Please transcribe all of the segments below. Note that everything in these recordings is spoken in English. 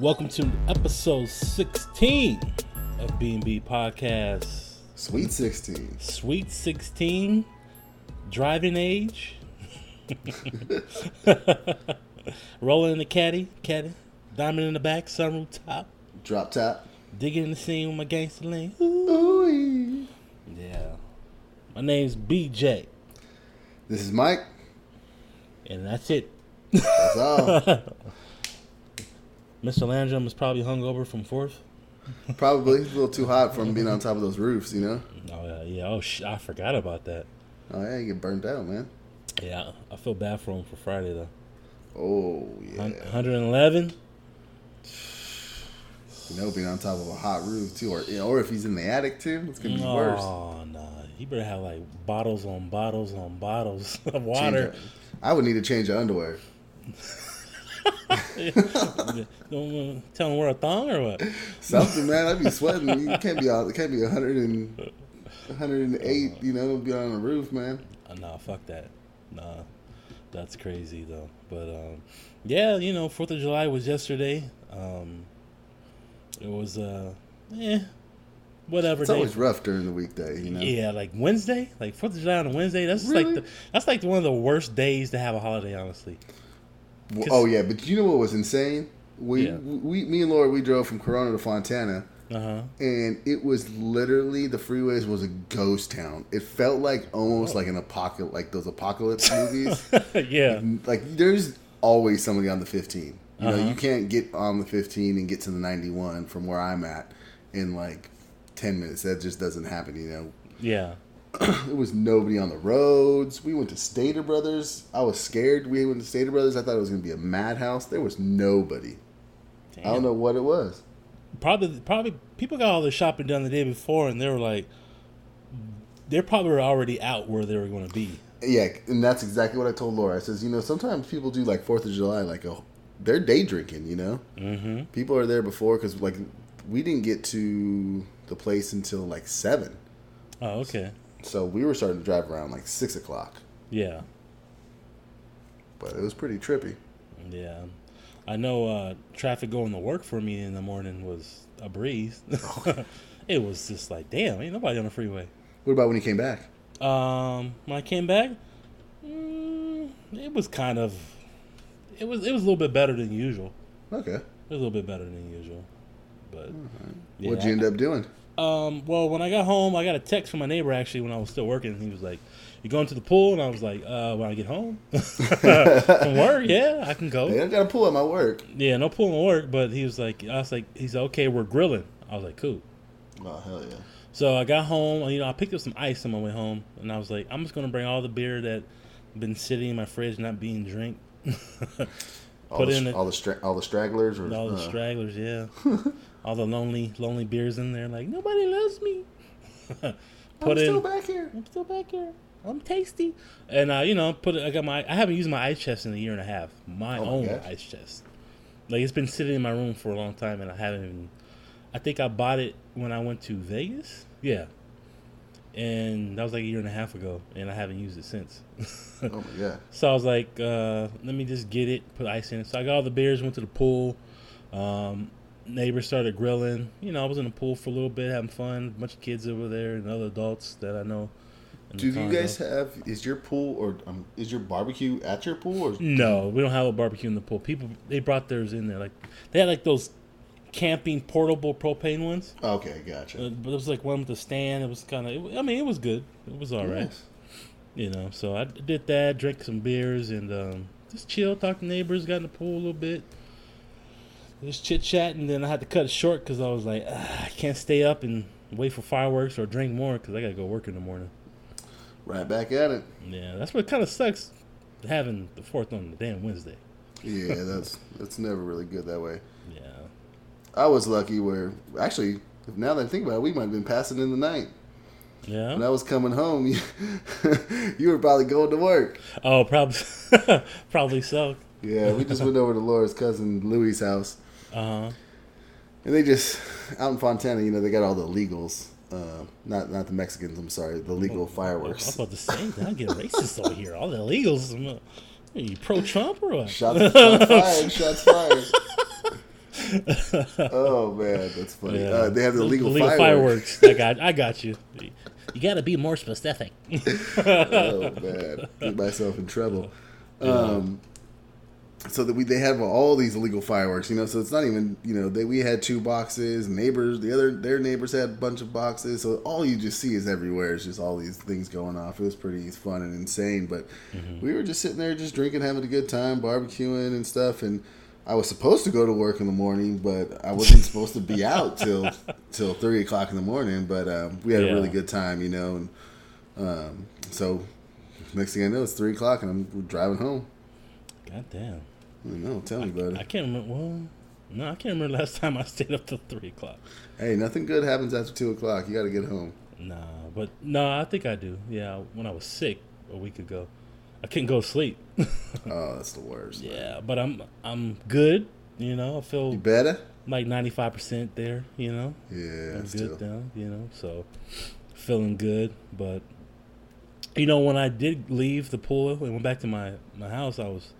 Welcome to episode 16 of B&B Podcast. Sweet 16. Sweet 16, driving age. Rolling in the caddy, caddy. Diamond in the back, sunroof top. Drop top. Digging in the scene with my gangster lane. Ooh. Yeah. My name's BJ, This is Mike. and that's it. That's all. Mr. Landrum is probably hungover from fourth. Probably a little too hot from being on top of those roofs, you know? Oh, yeah. yeah. Oh, sh- I forgot about that. Oh, yeah, you get burnt out, man. Yeah, I feel bad for him for Friday, though. Oh, yeah. Hun- 111. You know, being on top of a hot roof, too. Or, or if he's in the attic, too, it's going to be worse. Oh, no. He better have like bottles on bottles on bottles of water. I would need to change the underwear. Don't uh, tell him wear a thong or what? Something, man. I'd be sweating. You can't be out. It can't be 100 and, 108, you know, be on the roof, man. Uh, nah, fuck that. Nah, that's crazy though. But um, yeah, you know, Fourth of July was yesterday. Um, it was uh, eh, whatever. It's day. always rough during the weekday, you know? Yeah, like Wednesday, like Fourth of July on a Wednesday. That's just Really? like the, that's like one of the worst days to have a holiday. Honestly, oh yeah, but you know what was insane? We, Yeah. we, me and Laura, we drove from Corona to Fontana, uh huh. and it was literally the freeways was a ghost town. It felt like almost like an apocalypse, like those apocalypse movies. yeah, like there's always somebody on the 15. You know, Uh-huh. you can't get on the 15 and get to the 91 from where I'm at in like 10 minutes. That just doesn't happen. You know, yeah. there was nobody on the roads. We went to Stater Brothers. I was scared. We went to Stater Brothers. I thought it was going to be a madhouse. There was nobody. I don't know what it was. Probably, probably people got all their shopping done the day before, and they were like, they're probably already out where they were going to be. Yeah, and that's exactly what I told Laura. I says, you know, sometimes people do like Fourth of July, like a, they're day drinking. You know, Mm-hmm. people are there before because like we didn't get to the place until like seven, Oh, okay. So we were starting to drive around like six o'clock. Yeah, But it was pretty trippy. yeah. I know uh, traffic going to work for me in the morning was a breeze. it was just like, damn, ain't nobody on the freeway. What about when you came back? Um, when I came back, mm, it was kind of, it was it was a little bit better than usual. Okay, It was a little bit better than usual, but yeah, what'd you end up doing? Um, well, when I got home, I got a text from my neighbor actually when I was still working. He was like, "You going to the pool?" And I was like, "Uh, when I get home from work, yeah, I can go." Hey, I got to pull at my work. Yeah, no pool in work, but he was like, I was like, he's like, okay, we're grilling. I was like, cool. Oh hell yeah! So I got home, you know, I picked up some ice on my way home, and I was like, I'm just gonna bring all the beer that been sitting in my fridge not being drank. All Put the, in all the stra- all the stragglers or all the uh, stragglers, yeah, all the lonely, lonely beers in there. Like nobody loves me. I'm Put still in. back here. I'm still back here. I'm tasty. And uh, you know, put it. I got my. I haven't used my ice chest in a year and a half. My Oh own gosh. ice chest. Like it's been sitting in my room for a long time, and I haven't even. I think I bought it when I went to Vegas. Yeah. And that was like a year and a half ago, and I haven't used it since. Oh my god! so I was like, uh, let me just get it, put ice in it. So I got all the beers, went to the pool. Um, neighbors started grilling. You know, I was in the pool for a little bit, having fun. A bunch of kids over there and other adults that I know. Do you guys have? Is your pool or um, is your barbecue at your pool or? No, we don't have a barbecue in the pool. People they brought theirs in there. Like they had like those camping portable propane ones. Okay, gotcha. Uh, but it was like one with a stand. It was kind of. I mean, it was good. It was all right. Nice. You know. So I did that. Drank some beers and um, just chill, talk to neighbors. Got in the pool a little bit. Just chit chat, and then I had to cut it short because I was like, "Ah, I can't stay up and wait for fireworks or drink more because I gotta go work in the morning. Right back at it. Yeah, that's what kind of sucks having the fourth on the damn Wednesday. Yeah, that's that's never really good that way. Yeah. I was lucky where actually, now that I think about it, we might have been passing in the night. Yeah. When I was coming home, you, you were probably going to work. Oh, probably, probably so. Yeah, we just went over to Laura's cousin Louie's house, Uh huh. and they just out in Fontana. You know, they got all the legals. Uh, not not the Mexicans. I'm sorry, the legal fireworks. I was about to say, I get racist over here. All the illegals. Are you pro Trump or what? Shots, shots fired. Shots fired. oh man, that's funny. Yeah. Uh, they have the legal, Illegal fireworks. fireworks. I got, I got you. You got to be more specific. oh man, get myself in trouble. Um, so that we they have all these illegal fireworks, you know. So it's not even you know they we had two boxes. Neighbors, the other their neighbors had a bunch of boxes. So all you just see is everywhere is just all these things going off. It was pretty fun and insane. But we were just sitting there, just drinking, having a good time, barbecuing and stuff. And I was supposed to go to work in the morning, but I wasn't supposed to be out till till three o'clock in the morning. But um, we had Yeah. a really good time, you know. And um, so next thing I know, it's three o'clock, and I'm driving home. God damn. I know, tell me about I can't remember. Well, no, I can't remember last time I stayed up till three o'clock. Hey, nothing good happens after two o'clock. You got to get home. Nah, but no, I think I do. Yeah, when I was sick a week ago, I couldn't go to sleep. Oh, that's the worst. yeah, but I'm I'm good. You know, I You feel better? like ninety five percent there. You know, Yeah, I'm still. good now. You know, so feeling good. But you know, when I did leave the pool and went back to my my house, I was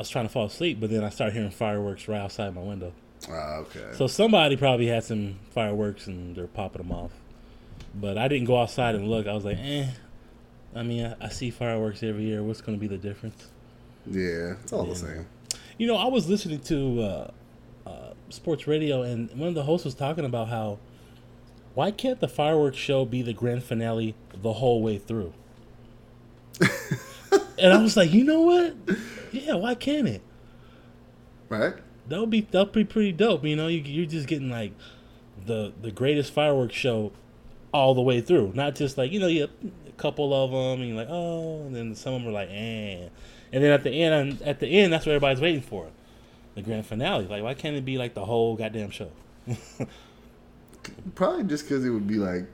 was trying to fall asleep, but then I started hearing fireworks right outside my window. Ah, okay. So somebody probably had some fireworks and they're popping them off. But I didn't go outside and look. I was like, eh. I mean, I, I see fireworks every year. What's going to be the difference? yeah, it's all Yeah. the same. You know, I was listening to uh, uh, sports radio, and one of the hosts was talking about how why can't the fireworks show be the grand finale the whole way through? and I was like, you know what? Yeah, why can't it? Right? That would be that would be pretty dope. You know, you, you're just getting like the the greatest fireworks show all the way through, not just like you know you a couple of them and you're like oh, and then some of them are like eh, and then at the end at the end that's what everybody's waiting for, the grand finale. Like why can't it be like the whole goddamn show? Probably just because it would be like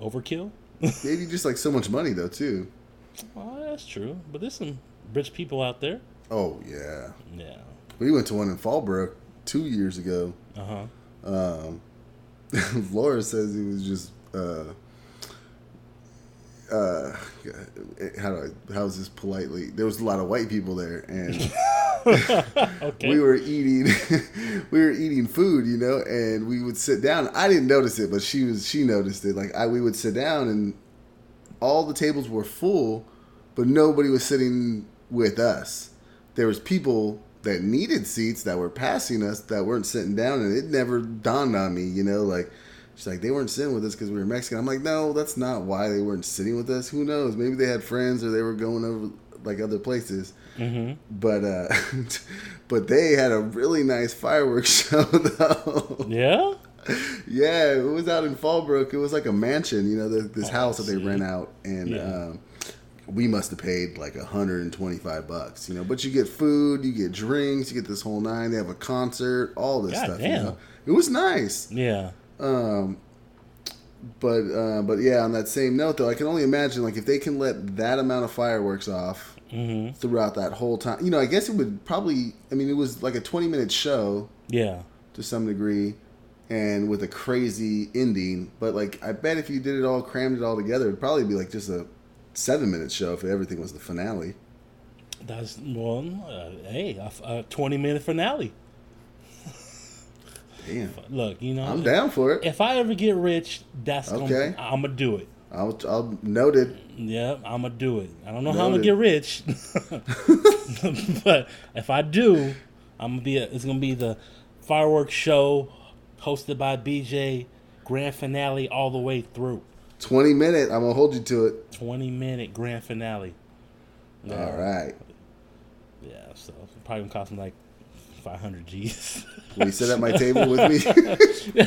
Overkill. maybe just like so much money though too. Well, that's true, but there's some rich people out there. Oh yeah, Yeah. we went to one in Fallbrook two years ago. Uh huh. Um, Laura says it was just uh, uh, how do I how's this politely? There was a lot of white people there, and Okay. we were eating we were eating food, you know, and we would sit down. I didn't notice it, but she was she noticed it. Like I we would sit down and all the tables were full, but nobody was sitting with us. There was people that needed seats that were passing us that weren't sitting down and it never dawned on me, you know, like she's like they weren't sitting with us because we were Mexican. I'm like, no, that's not why they weren't sitting with us. Who knows? Maybe they had friends or they were going over like other places mm-hmm. but uh but they had a really nice fireworks show though Yeah. yeah it was out in fallbrook it was like a mansion you know the, this Oh, house that they rent out and Yeah. um we must have paid like 125 bucks you know but you get food you get drinks you get this whole nine they have a concert all this God stuff you damn. know it was nice Yeah. um but uh, but yeah on that same note though i can only imagine like if they can let that amount of fireworks off Mm-hmm. throughout that whole time. You know, I guess it would probably. I mean, it was like a twenty minute show Yeah. to some degree, and with a crazy ending. But like, I bet if you did it all, crammed it all together, it'd probably be like just a seven minute show if everything was the finale. That's well, uh, hey, a, a twenty minute finale. Damn, Look, you know, I'm down for it. if I ever get rich, that's Okay. gonna, I'm gonna do it. I'll, I'll note it. Yeah, I'm gonna do it. I don't know how I'm gonna get rich, but if I do, I'm gonna be. A, it's gonna be the fireworks show hosted by BJ, grand finale all the way through. Twenty minute. I'm gonna hold you to it. Twenty minute grand finale. All right. Yeah, so probably gonna cost me like five hundred G's. Will you sit at my table with me?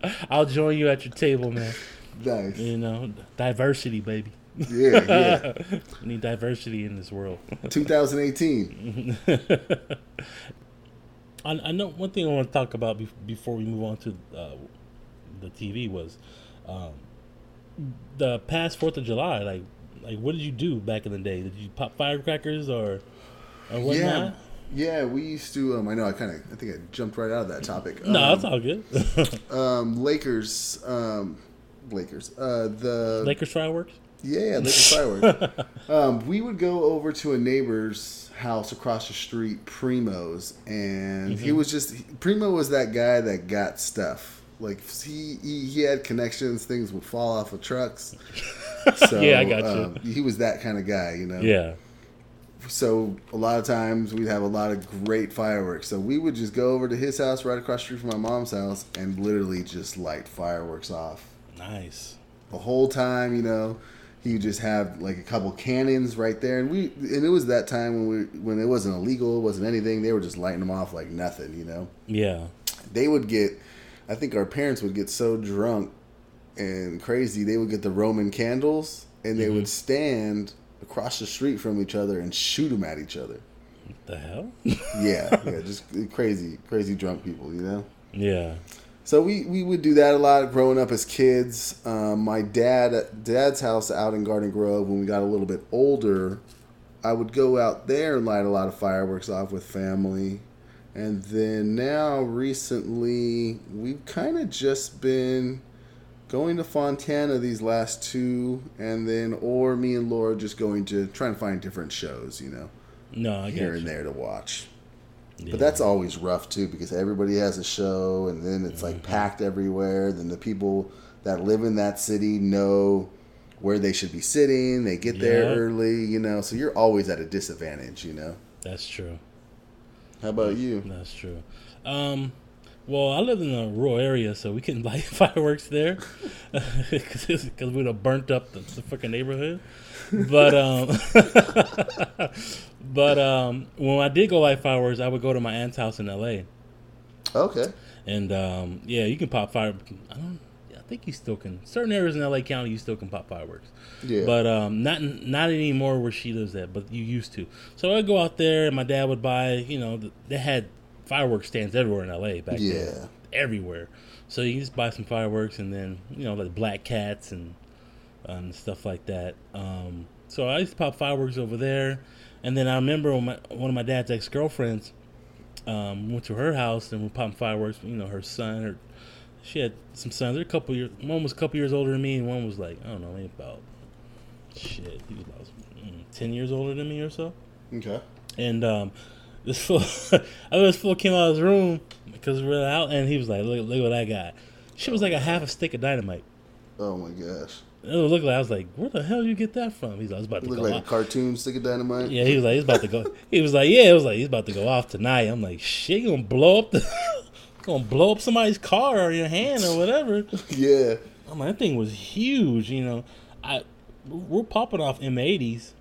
I'll join you at your table, man. nice. You know, diversity, baby. Yeah, yeah. We need diversity in this world. 2018. I, I know one thing I want to talk about bef- before we move on to uh, the TV was um, the past Fourth of July. Like, like what did you do back in the day? Did you pop firecrackers or or whatnot? Yeah. Yeah, we used to. Um, I know. I kind of. I think I jumped right out of that topic. No, that's all good. um, Lakers, um, Lakers. Uh, the Lakers fireworks. Yeah, the fireworks. um, we would go over to a neighbor's house across the street, Primo's, and he Mm-hmm. was just Primo was that guy that got stuff. Like he he, he had connections, things would fall off of trucks. So, Yeah, I got you. um, he was that kind of guy, you know. Yeah. So a lot of times we'd have a lot of great fireworks. So we would just go over to his house right across the street from my mom's house and literally just light fireworks off Nice. the whole time, you know. He just have like a couple cannons right there, and we and it was that time when we when it wasn't illegal, it wasn't anything. They were just lighting them off like nothing, you know. Yeah. They would get, I think our parents would get so drunk and crazy, they would get the Roman candles and they would mm-hmm. stand across the street from each other and shoot them at each other. What the hell? Yeah, yeah, just crazy, crazy drunk people, you know. yeah. So we, we would do that a lot growing up as kids. Um, my dad dad's house out in Garden Grove when we got a little bit older, I would go out there and light a lot of fireworks off with family. And then now recently we've kind of just been going to Fontana these last two and then or me and Laura just going to trying to find different shows, you know, No, I here and you. there to watch. Yeah. But that's always rough too because everybody has a show and then it's like Mm-hmm. packed everywhere. Then the people that live in that city know where they should be sitting. They get there Yeah. early, you know. So you're always at a disadvantage, you know. That's true. How about you? That's true. Um, well, I lived in a rural area, so we couldn't light fireworks there because we would have burnt up the, the fucking neighborhood. But um, but um, when I did go light fireworks, I would go to my aunt's house in L.A. Okay. And um, yeah, you can pop fire. I don't. I think you still can. Certain areas in L.A. County, you still can pop fireworks. Yeah. But um, not not anymore where she lives at. But you used to. So I'd go out there, and my dad would buy. You know, they had fireworks stands everywhere in L.A. back Yeah. then. Everywhere. So you just buy some fireworks, and then you know, like black cats and and stuff like that. Um, so I used to pop fireworks over there, and then I remember when my, one of my dad's ex girlfriends um, went to her house and we popping fireworks. You know, her son, her she had some sons. They're a couple years. One was a couple years older than me, and one was like I don't know, maybe about shit. He was about mm, ten years older than me or so. Okay. And um, this fool, I know this fool came out of his room because we were out, and he was like, "Look, look what I got." Shit was like a half a stick of dynamite. Oh my gosh. It looked like I was like, "Where the hell you get that from?" He's like, "I was about to go." like a off. cartoon stick of dynamite. Yeah, he was like, "He's about to go." He was like, "Yeah," it was like he's about to go off tonight. I'm like, "Shit, you gonna blow up the, gonna blow up somebody's car or your hand or whatever." Yeah. I'm like, that thing was huge. You know, I we're popping off M80s,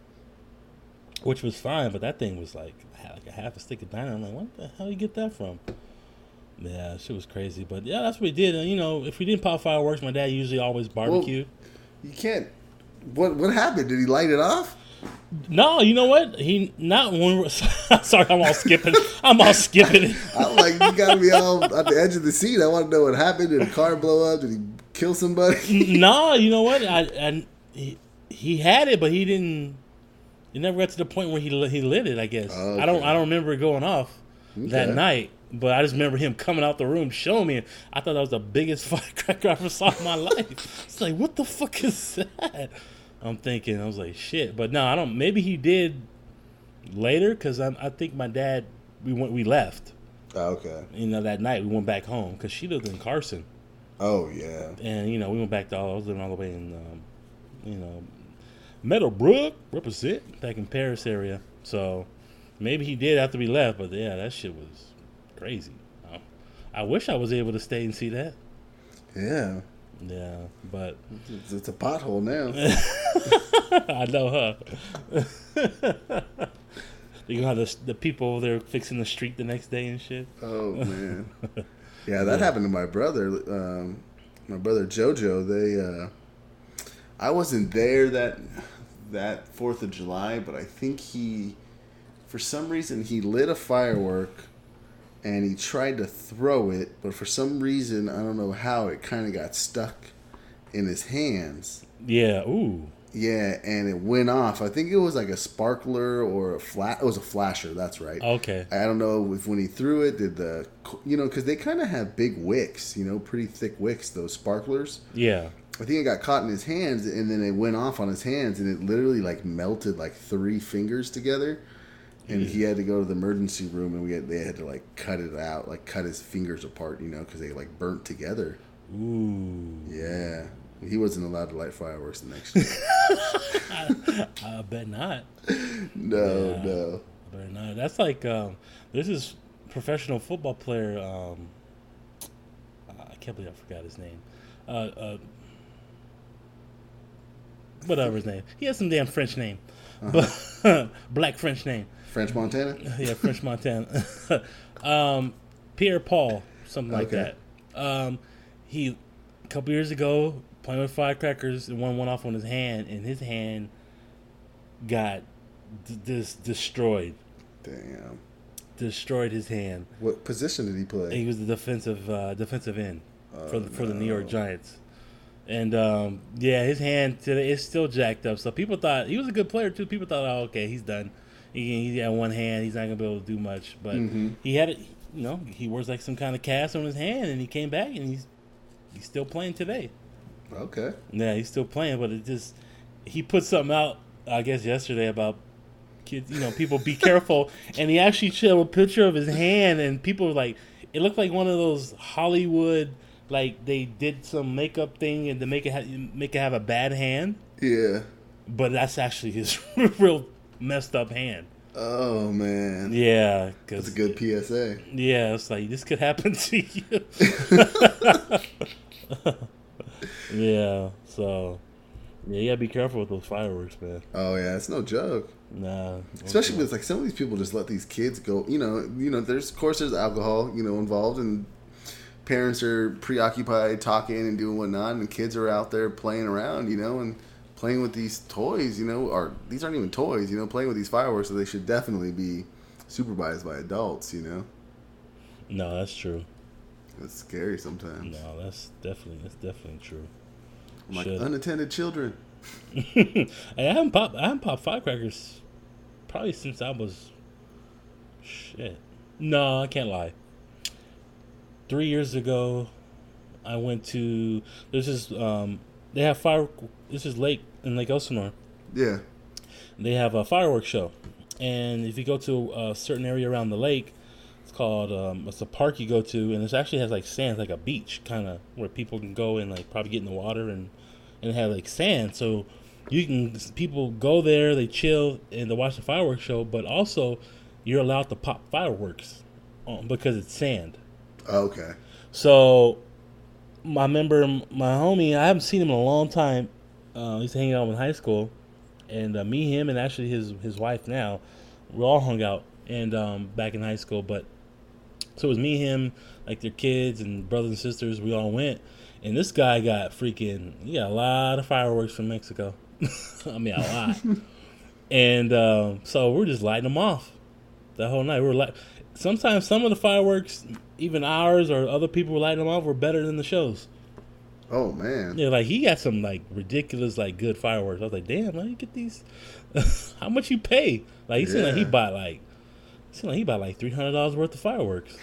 which was fine, but that thing was like ha- like a half a stick of dynamite. I'm like, what the hell you get that from? Yeah, shit was crazy. But yeah, that's what we did. And you know, if we didn't pop fireworks, my dad usually always barbecued. You can't. What what happened? Did he light it off? No, you know what? He not when. Sorry, I'm all skipping. I'm all skipping. I'm like, you got me all at the edge of the seat. I want to know what happened. Did a car blow up? Did he kill somebody? no, you know what? I, I he, he had it, but he didn't. It never got to the point where he lit- he lit it. I guess I don't I don't remember it going off that night, but I just remember him coming out the room showing me. I thought that was the biggest firecracker I ever saw in my life. It's like, what the fuck is that? I'm thinking, I was like, shit. But no, I don't. Maybe he did later because I, I think my dad we went we left. Oh, okay. You know that night we went back home because she lived in Carson. Oh yeah. and you know we went back to all I was living all the way in um, you know Meadowbrook represent back in Perris area so maybe he did after we left but yeah that shit was crazy I, I wish I was able to stay and see that Yeah. yeah but It's, it's a pothole now. I know huh you gonna have the, the people over there fixing the street the next day and shit Oh man. Yeah, that happened to my brother. Um, my brother Jojo. They. Uh, I wasn't there that that Fourth of July, but I think he, for some reason, he lit a firework, and he tried to throw it, but for some reason, I don't know how, it kind of got stuck in his hands. yeah ooh Yeah, and it went off. I think it was like a sparkler or a flat. It was a flasher. That's right. okay I don't know if when he threw it, did the you know because they kind of have big wicks, you know, pretty thick wicks, those sparklers. yeah I think it got caught in his hands, and then it went off on his hands, and it literally like melted like three fingers together. And he had to go to the emergency room, and we had, they had to like cut it out, like cut his fingers apart, you know, because they like burnt together. Ooh. Yeah, he wasn't allowed to light fireworks the next year. I bet not. no, Yeah. no. I bet not. That's like um, this is professional football player. Um, I can't believe I forgot his name. Uh, uh, whatever his name. He has some damn French name, but black French name. French Montana. yeah, French Montana. um, Pierre Paul, something like Okay. that. Um, he a couple years ago playing with firecrackers and one went off on his hand, and his hand got d- dis- destroyed. Damn. Destroyed his hand. What position did he play? He was the defensive uh, defensive end for Oh, the, for the New York. Giants. And um, yeah, his hand today is still jacked up. So people thought he was a good player too. People thought, oh, okay, he's done. He, he had one hand. He's not gonna be able to do much. But Mhm. he had it. You know, he wears like some kind of cast on his hand, and he came back, and he's he's still playing today. Okay. Yeah, he's still playing, but it just he put something out, I guess yesterday about kids. You know, people be careful, and he actually showed a picture of his hand, and people were like, it looked like one of those Hollywood, like they did some makeup thing and to make it ha- make it have a bad hand, Yeah. but that's actually his real messed up hand. Oh man. Yeah, That's a good PSA. yeah, it's like this could happen to you. yeah, so yeah, you gotta be careful with those fireworks, man. Oh yeah, it's no joke. Nah, Especially with like some of these people just let these kids go. You know, you know. There's of course there's alcohol, you know, involved, and parents are preoccupied talking and doing whatnot, and kids are out there playing around, you know, and playing with these toys, you know, or these aren't even toys, you know, playing with these fireworks, so they should definitely be supervised by adults, you know. no, that's true. It's scary sometimes. No, that's definitely that's definitely true. I'm like Should. unattended children. hey, I haven't popped I haven't popped firecrackers probably since I was shit. No, I can't lie. Three years ago, I went to this um they have fire this is lake in Lake Elsinore. Yeah. They have a fireworks show, and if you go to a certain area around the lake, it's called um, it's a park you go to, and it actually has like sand, like a beach kind of where people can go and like probably get in the water and and have like sand, so you can people go there, they chill and they watch the fireworks show, but also you're allowed to pop fireworks um, because it's sand. Okay. So, my member, my homie, I haven't seen him in a long time. Uh, I used to hang out in high school, and uh, me, him, and actually his his wife now, we all hung out and um, back in high school. But so it was me, him, like their kids and brothers and sisters. We all went, and this guy got freaking. He got a lot of fireworks from Mexico. I mean, a lot. and um, so we're just lighting them off the whole night. We're like, sometimes some of the fireworks, even ours or other people were lighting them off, were better than the shows. Oh man. Yeah, like he got some like ridiculous, like good fireworks. I was like, damn, how do you get these? how much you pay? Like he seemed like he bought like, seemed like he bought like three hundred dollars worth of fireworks.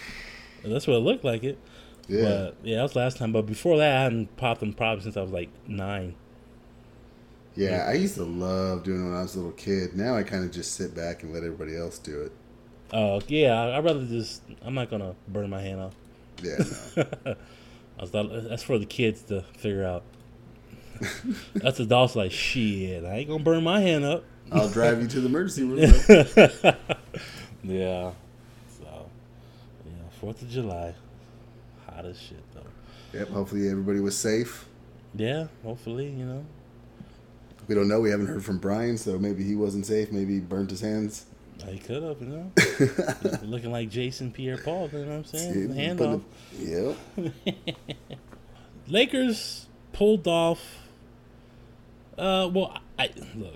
And that's what it looked like it. Yeah. But yeah, that was last time. But before that, I hadn't popped them probably since I was like nine. Yeah, I used to love doing it when I was a little kid. Now I kind of just sit back and let everybody else do it. Oh yeah, I- I'd rather just. I'm not gonna burn my hand off. Yeah, no. I was like, that's for the kids to figure out. that's adults like shit. I ain't gonna burn my hand up. I'll drive you to the emergency room. yeah. So, yeah, Fourth of July, hot as shit though. yep. Hopefully everybody was safe. Yeah, hopefully you know. We don't know. We haven't heard from Brian, so maybe he wasn't safe. Maybe he burnt his hands. He could have, you know, looking like Jason Pierre-Paul. You know what I'm saying? See, The hand off. Yep. Lakers pulled off. Uh, well, I look.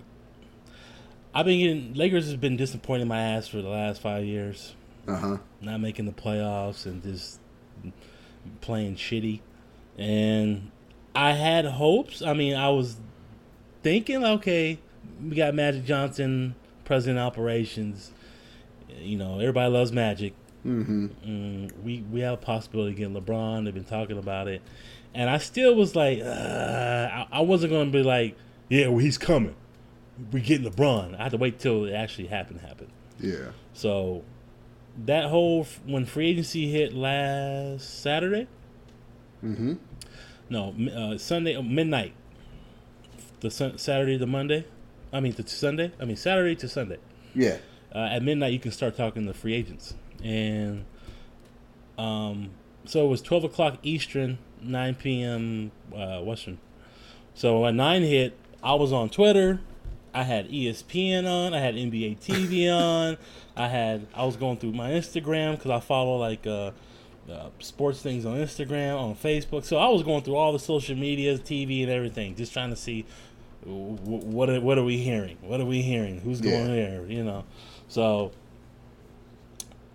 I've been getting Lakers has been disappointing my ass for the last five years. Uh huh. not making the playoffs and just playing shitty. And I had hopes. I mean, I was thinking, okay, we got Magic Johnson, president operations. You know, everybody loves Magic. Mm-hmm. Mm, we we have a possibility of getting LeBron. They've been talking about it, and I still was like, uh, I, I wasn't going to be like, yeah, well, he's coming. We getting LeBron. I had to wait till it actually happened. Happened. Yeah. So that whole when free agency hit last Saturday, Mm-hmm. no uh, Sunday midnight, the sun, Saturday to Monday, I mean to Sunday, I mean Saturday to Sunday. Yeah. uh, at midnight you can start talking to free agents. And um, so it was 12 o'clock eastern 9 p.m uh, western. So when 9 hit i was on twitter. I had espn on. I had nba tv on. I had i was going through my instagram because i follow like uh, uh, sports things on instagram on facebook. So i was going through all the social medias tv and everything just trying to see what are, what are we hearing what are we hearing who's Yeah. going there you know so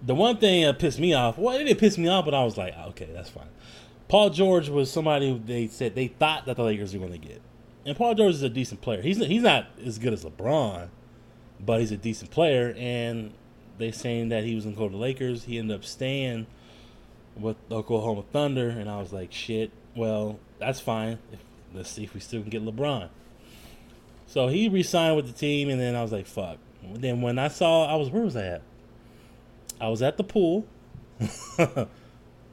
the one thing that pissed me off, well, it didn't piss me off, but I was like, ah, okay, that's fine. Paul George was somebody they said they thought that the Lakers were going to get, and Paul George is a decent player. He's he's not as good as LeBron, but he's a decent player. And they saying that he was going to go to the Lakers. He ended up staying with the Oklahoma Thunder, and I was like, shit. Well, that's fine. Let's see if we still can get LeBron. So he re-signed with the team, and then I was like, fuck. Then when I saw, I was where was I at? I was at the pool.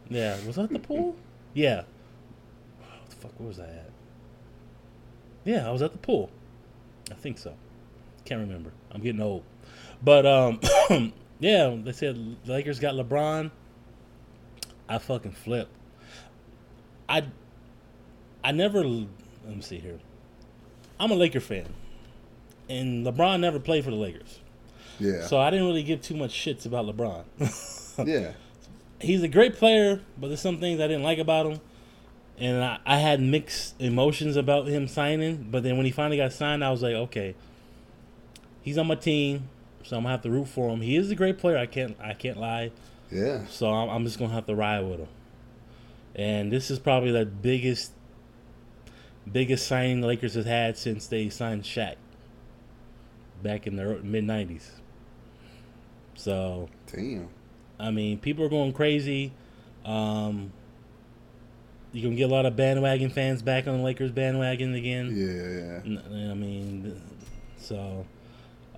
yeah, was I at the pool? Yeah. What the fuck? Where was I at? Yeah, I was at the pool. I think so. Can't remember. I'm getting old. But um, yeah, they said Lakers got LeBron. I fucking flipped. I I never. Let me see here. I'm a Laker fan, and LeBron never played for the Lakers. Yeah. So I didn't really give too much shits about LeBron. yeah. He's a great player, but there's some things I didn't like about him. And I, I had mixed emotions about him signing. But then when he finally got signed, I was like, okay, he's on my team, so I'm gonna have to root for him. He is a great player. I can't I can't lie. Yeah. So I'm, I'm just gonna have to ride with him. And this is probably the biggest, biggest signing the Lakers have had since they signed Shaq back in the mid '90s. So Damn. I mean, people are going crazy. Um, you can get a lot of bandwagon fans back on the Lakers bandwagon again. Yeah. Yeah. I mean, so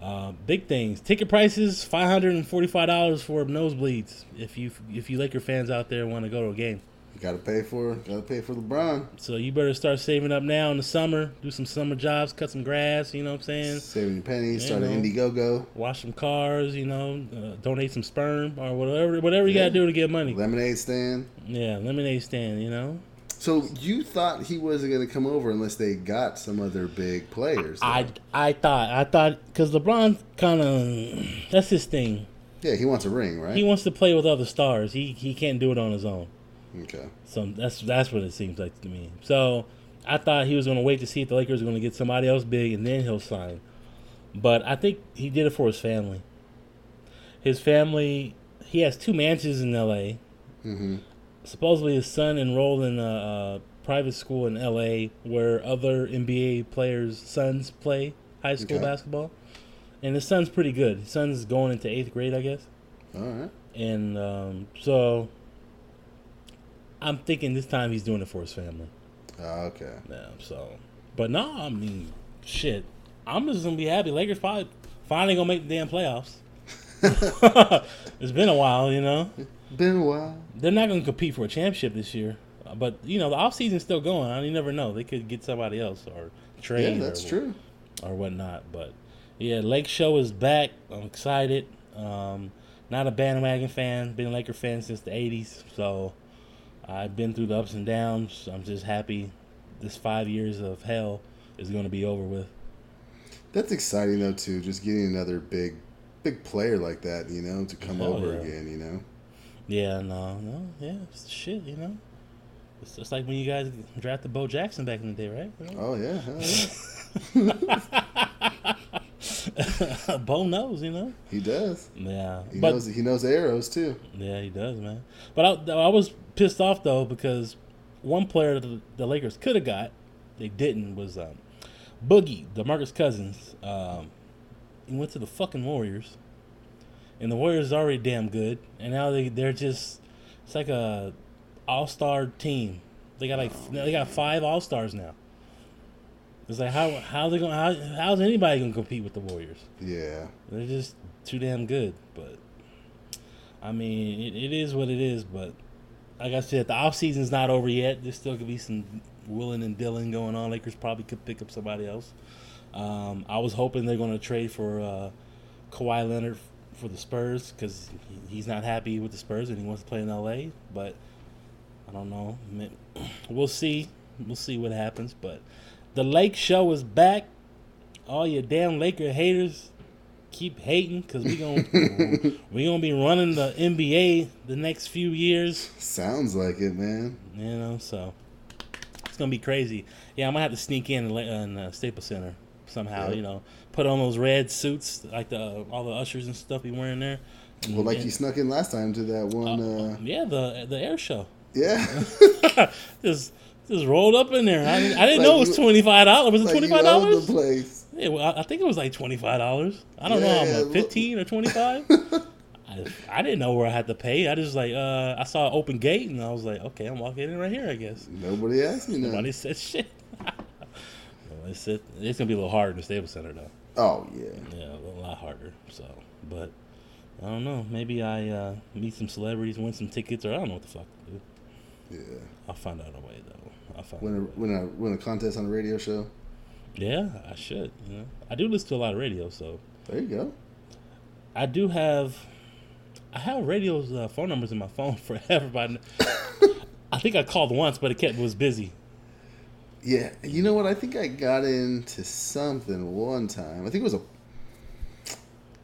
uh, big things. Ticket prices five hundred and forty five dollars for nosebleeds. If you if you Laker fans out there want to go to a game, You gotta pay for. Gotta pay for LeBron. so you better start saving up now in the summer. Do some summer jobs, cut some grass. You know what I'm saying? Saving your pennies. You Start an know. Indiegogo. Wash some cars. You know, uh, donate some sperm or whatever whatever you Yeah. gotta do to get money. Lemonade stand. Yeah, lemonade stand. You know. So you thought he wasn't gonna come over unless they got some other big players. though. I I thought I thought because LeBron kind of that's his thing. yeah, he wants a ring, right? He wants to play with other stars. He he can't do it on his own. Okay. So that's that's what it seems like to me. So I thought he was going to wait to see if the Lakers were going to get somebody else big and then he'll sign. But I think he did it for his family. His family, he has two mansions in L.A. Mm-hmm. Supposedly his son enrolled in a, a private school in L.A. where other NBA players' sons play high school Okay. basketball. And his son's pretty good. His son's going into eighth grade, I guess. All right. And um, so I'm thinking this time he's doing it for his family. Ah, okay. Yeah, so. But no, I mean, shit. I'm just going to be happy. Lakers probably finally going to make the damn playoffs. it's been a while, you know. Been a while. They're not going to compete for a championship this year. Uh, But, you know, the offseason's still going on. You never know. They could get somebody else or trade Yeah, that's or, true. or whatnot. But, yeah, Lake Show is back. I'm excited. Um, not a bandwagon fan. Been a Laker fan since the 80s. So I've been through the ups and downs. I'm just happy this five years of hell is going to be over with. That's exciting though too. Just getting another big, big player like that, you know, to come Hell over yeah. again. You know. Yeah, no, no, yeah, it's shit, you know. It's just like when you guys drafted Bo Jackson back in the day, right? Oh yeah. hell yeah. Bo knows, you know. he does. Yeah, He but knows. He knows arrows too. yeah, he does, man. But I, I was pissed off though because one player that the, the Lakers could have got, they didn't, was um, Boogie, Demarcus Cousins. Um, he went to the fucking Warriors, and the Warriors are already damn good, and now they they're just it's like a all star team. They got like they got five all stars now. It's like how how they gonna how how's anybody gonna compete with the Warriors? Yeah. They're just too damn good. But I mean, it, it is what it is. But like I said, the off season's not over yet. There still could be some willing and dealing going on. Lakers probably could pick up somebody else. Um, I was hoping they're going to trade for uh, Kawhi Leonard for the Spurs because he's not happy with the Spurs and he wants to play in LA. But I don't know. We'll see. We'll see what happens. But the Lake Show is back. All your damn Laker haters keep hating because we gonna we gonna be running the NBA the next few years. Sounds like it, man. You know, so it's gonna be crazy. Yeah, I'm gonna have to sneak in in uh, Staples Center somehow. You know, put on those red suits like the uh, all the ushers and stuff be wearing there. And, well, like and, you snuck in last time to that one. Uh, uh, yeah, the the air show. Yeah. just just rolled up in there. I, I didn't like know it was twenty five dollars. Was it like twenty five dollars? The place. Yeah, well, I, think it was like twenty five dollars. I don't yeah, know. I'm like fifteen or twenty five. I, I didn't know where I had to pay. I just like uh, I saw an open gate and I was like, okay, I'm walking in right here. I guess. Nobody asked me. Nobody said shit. it's it's gonna be a little harder in the Staples Center though. Oh yeah. Yeah, a lot harder. So, but I don't know. Maybe I uh, meet some celebrities, win some tickets, or I don't know what the fuck. Yeah. I'll find out a way though. Win a win a win a contest on a radio show. Yeah, I should. You know, I do listen to a lot of radio, so there you go. I do have, I have radio's uh, phone numbers in my phone forever, but I think I called once, but it kept was busy. Yeah, you know what? I think I got into something one time. I think it was a,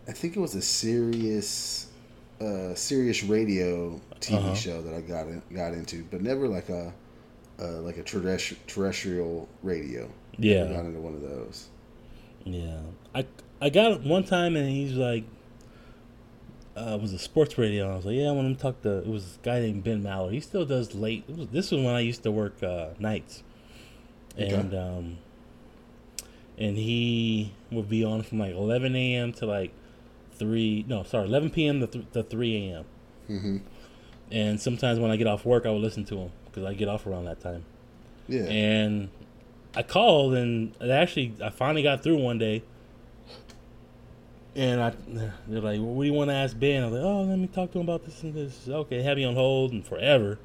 I think it was a serious, uh, Sirius radio TV uh-huh. show that I got in, got into, but never like a, uh, like a terrestrial terrestrial radio. Yeah, got into one of those. Yeah, I I got one time, and he's like, uh, it was a sports radio. I was like, yeah, I want him to talk to. It was a guy named Ben Maller. He still does late. Was, this was when I used to work uh, nights, and um, and he would be on from like 11 a.m. to like three. No, sorry, 11 p.m. to, th- to 3 a.m. Mm-hmm. And sometimes when I get off work, I would listen to him because I get off around that time. Yeah. And I called and actually I finally got through one day. And I, they're like, well, "What do you want to ask Ben?" I was like, "Oh, let me talk to him about this and this." Okay, have me on hold and forever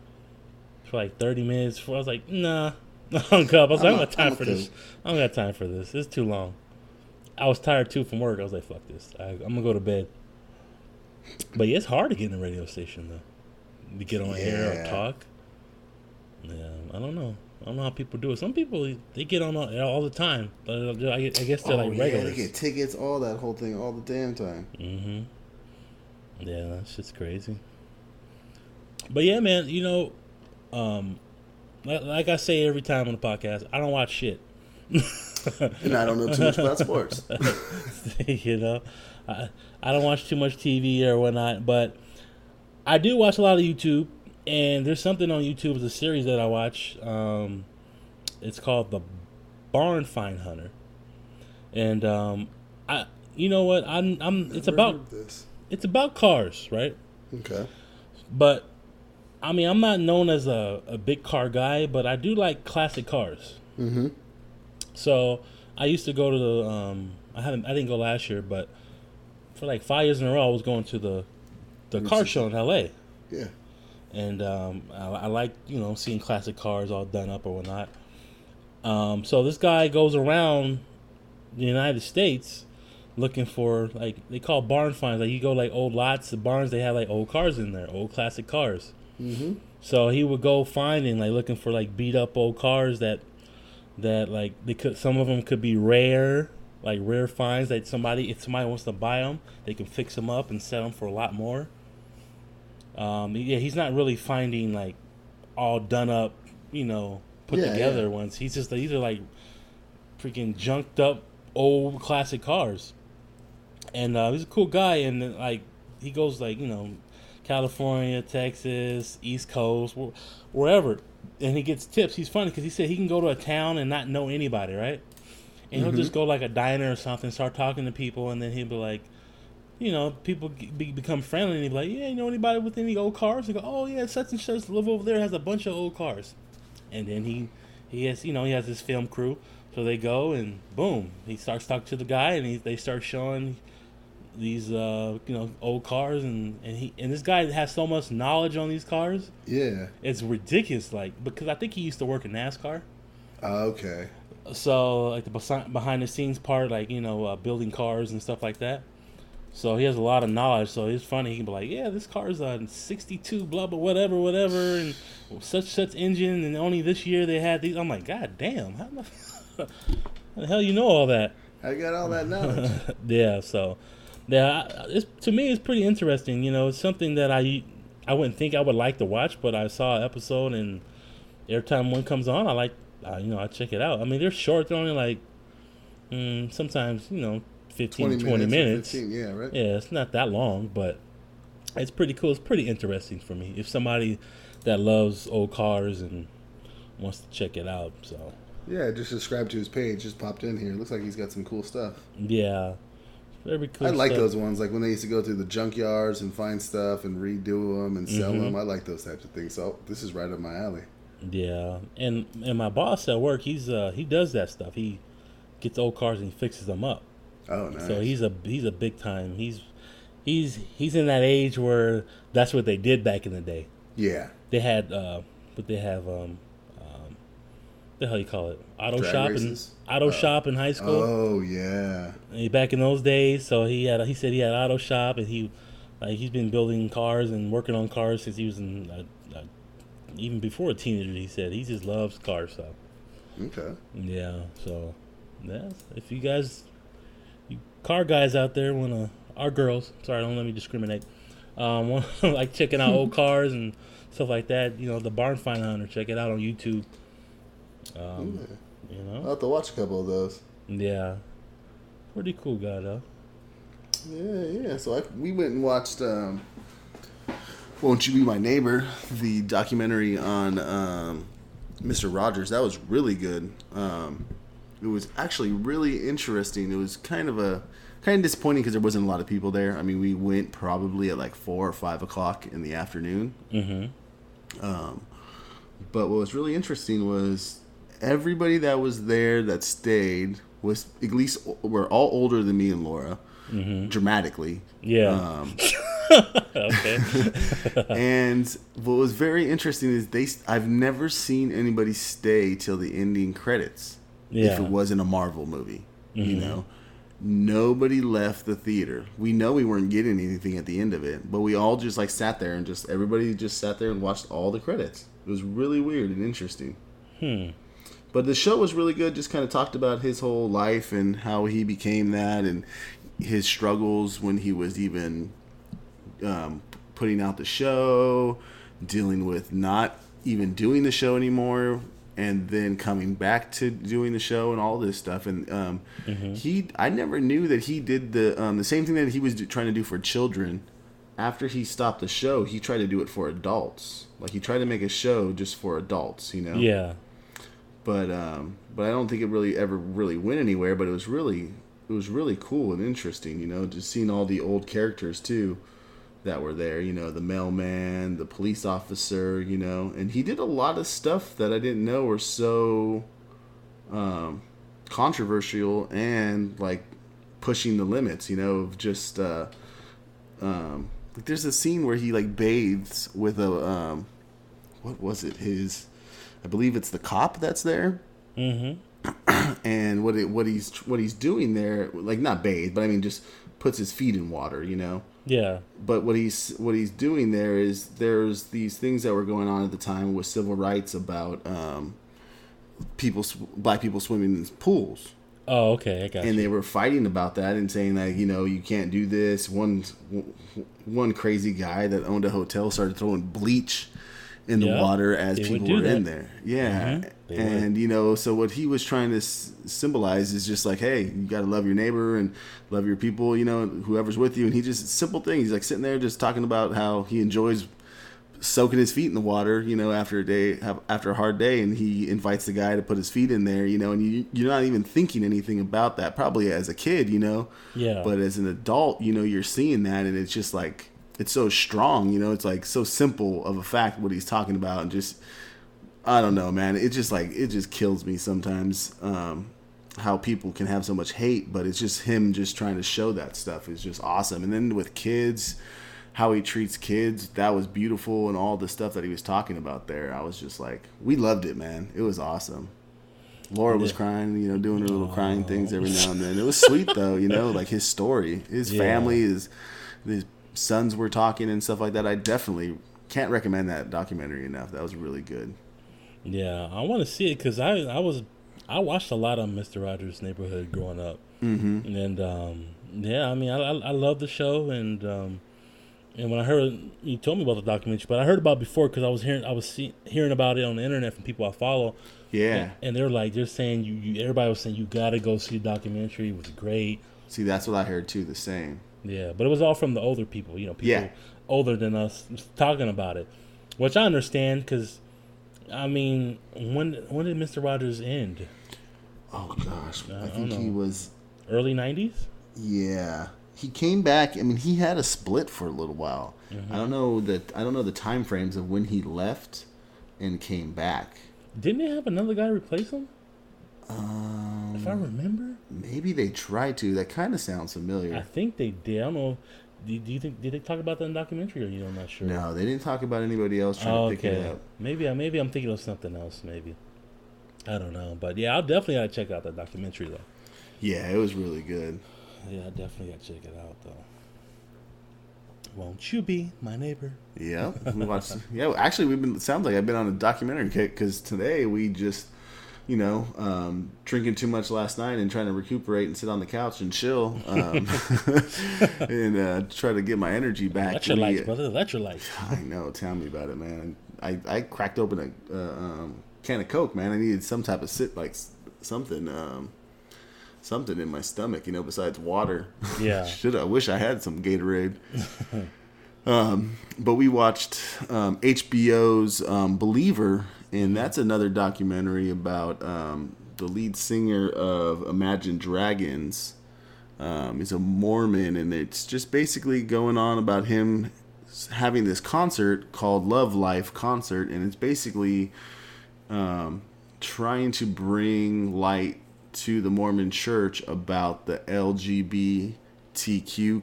for like thirty minutes. I was like, "Nah," I hung up. I was like, "I don't got time I'm for this. I don't got time for this. It's too long." I was tired too from work. I was like, "Fuck this. I, am gonna go to bed." But yeah, it's hard to get in a radio station though. To get on yeah. air or talk. Yeah, I don't know. I don't know how people do it. Some people they get on all, all the time, but I, guess they're oh, like regulars. Yeah, they get tickets, all that whole thing, all the damn time. Mm-hmm. Yeah, that's just crazy. But yeah, man, you know, um, like, like I say every time on the podcast, I don't watch shit. and I don't know too much about sports. you know, I I don't watch too much TV or whatnot, but I do watch a lot of YouTube and there's something on YouTube. It's a series that I watch. Um, it's called the Barn Find Hunter, and um, I, you know what? I'm, I'm. It's about this. It's about cars, right? Okay. But I mean, I'm not known as a, a big car guy, but I do like classic cars. Mm-hmm. So I used to go to the. Um, I haven't. I didn't go last year, but for like five years in a row, I was going to the the car show in L.A. Yeah and um, I, I, like you know seeing classic cars all done up or whatnot. Um, so this guy goes around the United States looking for like they call barn finds. Like you go like old lots of barns, they have like old cars in there, old classic cars. Mm-hmm. So he would go finding like looking for like beat up old cars that that like they could some of them could be rare like rare finds that somebody if somebody wants to buy them they can fix them up and sell them for a lot more um, yeah, he's not really finding like all done up, you know, put yeah, together yeah. ones. He's just these are like freaking junked up old classic cars. And uh, he's a cool guy, and like he goes like you know, California, Texas, East Coast, wherever, and he gets tips. He's funny because he said he can go to a town and not know anybody, right? And mm-hmm. he'll just go like a diner or something, start talking to people, and then he'll be like, you know, people be, become friendly and he's like, yeah, you know anybody with any old cars? They go, oh yeah, such and such live over there has a bunch of old cars, and then he he has you know he has his film crew, so they go and boom, he starts talking to the guy and he, they start showing these uh you know old cars and and he and this guy has so much knowledge on these cars Yeah. it's ridiculous like because i think he used to work in nascar Okay. so like the behind the scenes part like you know uh, building cars and stuff like that so he has a lot of knowledge. So it's funny. He can be like yeah this car's on 62 blah blah whatever whatever and such such engine and only this year they had these. I'm like god damn how the, how the hell you know all that? I got all that knowledge. yeah so yeah it's to me it's pretty interesting you know it's something that i i wouldn't think i would like to watch but i saw an episode and every time one comes on i like uh, you know i check it out. I mean they're short they're only like mm, sometimes you know 15 20 minutes, or 15, yeah, right? yeah it's not that long but it's pretty cool it's pretty interesting for me if somebody that loves old cars and wants to check it out so Yeah, just subscribe to his page. Just popped in here. Looks like he's got some cool stuff. yeah very cool I like stuff. those ones, like when they used to go through the junkyards and find stuff and redo them and sell Mhm. them. I like those types of things. So this is right up my alley. Yeah, and and my boss at work, he's uh he does that stuff. He gets old cars and he fixes them up. Oh, nice. So he's a he's a big time. He's he's he's in that age where that's what they did back in the day. yeah, They had uh but they have um um the hell you call it auto Drag shop races? and auto Uh, shop in high school. Oh yeah. Back in those days, so he had he said he had auto shop and he like he's been building cars and working on cars since he was in uh, uh, even before a teenager. He said he just loves cars. So. Okay. Yeah, so yeah, if you guys, car guys out there want to, our girls, sorry, don't let me discriminate, um, want like checking out old cars and stuff like that, you know, the Barn Find Hunter, check it out on YouTube. Um, Yeah. you I'll know, have to watch a couple of those. yeah, pretty cool guy though. Yeah, yeah. So I, we went and watched um, "Won't You Be My Neighbor," the documentary on um, Mr. Rogers. That was really good. Um, it was actually really interesting. It was kind of a kind of disappointing because there wasn't a lot of people there. I mean, we went probably at like four or five o'clock in the afternoon. Mm-hmm. Um, but what was really interesting was everybody that was there that stayed was at least were all older than me and Laura, dramatically. Yeah. Um, okay. and what was very interesting is they I've never seen anybody stay till the ending credits. Yeah. If it wasn't a Marvel movie, you know. Nobody left the theater. We know we weren't getting anything at the end of it, but we all just like sat there and just everybody just sat there and watched all the credits. It was really weird and interesting. Hmm. But the show was really good. Just kind of talked about his whole life and how he became that, and his struggles when he was even um, putting out the show, dealing with not even doing the show anymore, and then coming back to doing the show and all this stuff. And um, he, I never knew that he did the um, the same thing that he was do, trying to do for children. After he stopped the show, he tried to do it for adults. Like he tried to make a show just for adults, you know Yeah. but um, but I don't think it really ever really went anywhere. But it was really it was really cool and interesting, you know, just seeing all the old characters too that were there. You know, the mailman, the police officer, you know, and he did a lot of stuff that I didn't know were so um, controversial and like pushing the limits, you know, of just. Uh, um, like there's a scene where he like bathes with a um, what was it his I believe it's the cop that's there, Mm-hmm. and what it, what he's what he's doing there, like not bathe, but I mean just puts his feet in water, you know. Yeah. But what he's what he's doing there is there's these things that were going on at the time with civil rights about um, people, black people swimming in pools, Oh, okay. I got and you. they were fighting about that and saying that you know you can't do this. One one crazy guy that owned a hotel started throwing bleach in the Yeah, water as people were in there. Yeah, Mhm, they and you know, so what he was trying to s- symbolize is just like, hey, you got to love your neighbor and love your people. You know, whoever's with you. And he just simple thing. He's like sitting there just talking about how he enjoys soaking his feet in the water, you know, after a day after a hard day, and he invites the guy to put his feet in there, you know, and you you're not even thinking anything about that probably as a kid, you know, Yeah. but as an adult, you know, you're seeing that, and it's just like it's so strong, you know, it's like so simple of a fact what he's talking about, and just I don't know, man, it just like it just kills me sometimes. Um, how people can have so much hate, but it's just him just trying to show that stuff is just awesome. And then with kids, how he treats kids, that was beautiful, and all the stuff that he was talking about there, I was just like, we loved it, man. It was awesome. Laura was crying, you know, doing her little crying things every now and then. It was sweet though, you know, like his story, his Yeah. family, his his sons were talking and stuff like that. I definitely can't recommend that documentary enough. That was really good. Yeah, I want to see it because I I was I watched a lot of Mister Rogers' Neighborhood growing up, mm-hmm. and um, yeah, I mean I, I I love the show and um, and when I heard you told me about the documentary, but I heard about it before because I was hearing I was see, hearing about it on the internet from people I follow, Yeah. and they're like they're saying you, you everybody was saying you gotta go see the documentary. It was great. See, that's what I heard too. The same. Yeah, but it was all from the older people, you know, people Yeah. older than us talking about it, which I understand because, I mean, when when did Mister Rogers end? Oh gosh, I, I think don't he was. Early nineties? Yeah, he came back. I mean, he had a split for a little while. Mm-hmm. I don't know that. I don't know the time frames of when he left and came back. Didn't they have another guy replace him? Um, If I remember, maybe they tried to. That kind of sounds familiar. I think they did. I don't know. Do, do you think did they talk about that in the documentary, or you? I'm not sure. No, they didn't talk about anybody else trying Oh, to pick it okay. up. Maybe I maybe I'm thinking of something else. Maybe. I don't know, but yeah, I'll definitely gotta check out that documentary though. Yeah, it was really good. Yeah, I definitely gotta check it out though. Won't you be my neighbor? Yeah, we watched. yeah, actually, we've been. Sounds like I've been on a documentary kick because today we just, you know, um, drinking too much last night and trying to recuperate and sit on the couch and chill, um, and uh, try to get my energy back. Electrolytes, We- brother. Electrolytes. I know. Tell me about it, man. I, I cracked open a uh, um, can of Coke, man. I needed some type of sit, like something, um, something in my stomach, you know, besides water. Yeah. Should I wish I had some Gatorade. um, but we watched um, HBO's um, Believer, and that's another documentary about um, the lead singer of Imagine Dragons. Um, he's a Mormon, and it's just basically going on about him having this concert called Love Life Concert, and it's basically um, trying to bring light to the Mormon Church about the LGBTQ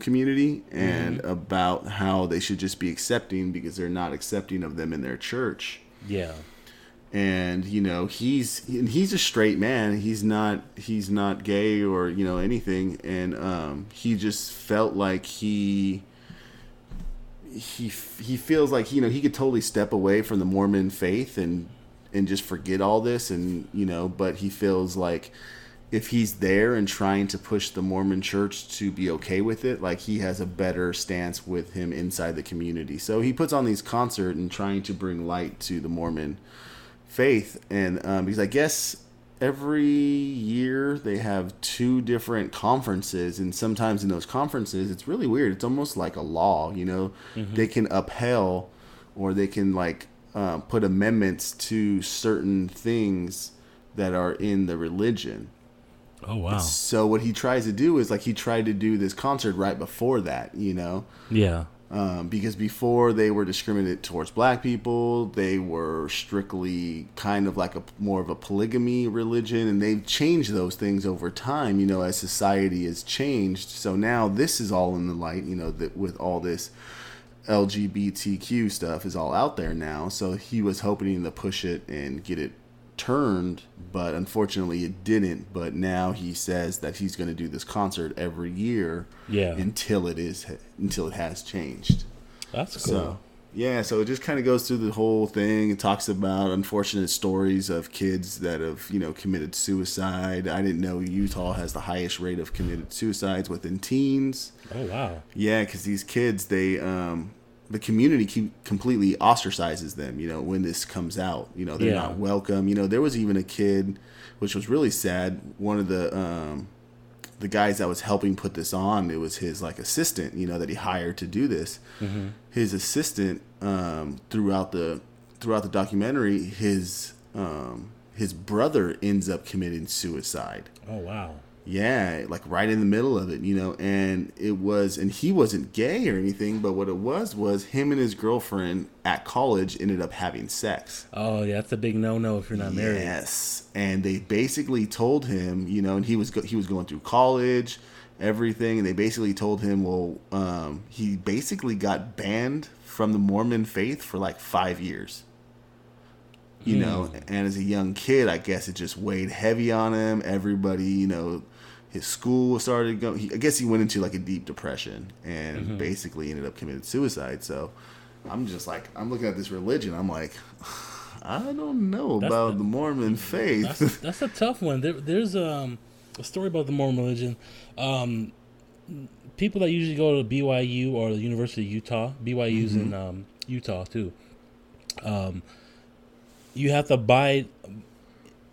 community and about how they should just be accepting because they're not accepting of them in their church Yeah. And you know he's he's a straight man. He's not he's not gay or you know anything. And um he just felt like he he he feels like you know he could totally step away from the mormon faith and and just forget all this and you know but he feels like if he's there and trying to push the mormon church to be okay with it like he has a better stance with him inside the community. So he puts on these concert and trying to bring light to the mormon faith and um, because i guess every year they have two different conferences and sometimes in those conferences it's really weird. It's almost like a law you know? They can upheld or they can like uh, put amendments to certain things that are in the religion. Oh wow. so what he tries to do is like he tried to do this concert right before that you know? Yeah. Um, because before they were discriminated towards black people they were strictly kind of like a more of a polygamy religion and they've changed those things over time you know as society has changed. So now this is all in the light you know that with all this lgbtq stuff is all out there now. So he was hoping to push it and get it turned but unfortunately it didn't but now he says that he's going to do this concert every year Yeah. until it is until it has changed. That's cool. So yeah, so it just kind of goes through the whole thing. It talks about unfortunate stories of kids that have you know committed suicide. I didn't know Utah has the highest rate of committed suicides within teens. oh wow. Yeah, because these kids, they um, the community keep, completely ostracizes them. You know, when this comes out, you know, they're Yeah. not welcome. You know, there was even a kid, which was really sad. One of the um, the guys that was helping put this on, it was his like assistant, you know, that he hired to do this. Mm-hmm. His assistant um, throughout the throughout the documentary, his um, his brother ends up committing suicide. Oh wow. Yeah, like right in the middle of it, you know, and it was, and he wasn't gay or anything, but what it was was him and his girlfriend at college ended up having sex. Oh yeah, that's a big no no if you're not married. Yes, and they basically told him, you know, and he was go- he was going through college, everything, and they basically told him, well, um, he basically got banned from the Mormon faith for like five years. You know, and as a young kid, I guess it just weighed heavy on him. Everybody, you know, his school started going. He, I guess he went into like a deep depression and basically ended up committing suicide. So I'm just like, I'm looking at this religion. I'm like, I don't know That's about the- the, Mormon faith. That's that's a tough one. There, there's um, a story about the Mormon religion. Um, people that usually go to BYU or the University of Utah, BYU's in um, Utah too. Um, you have to buy.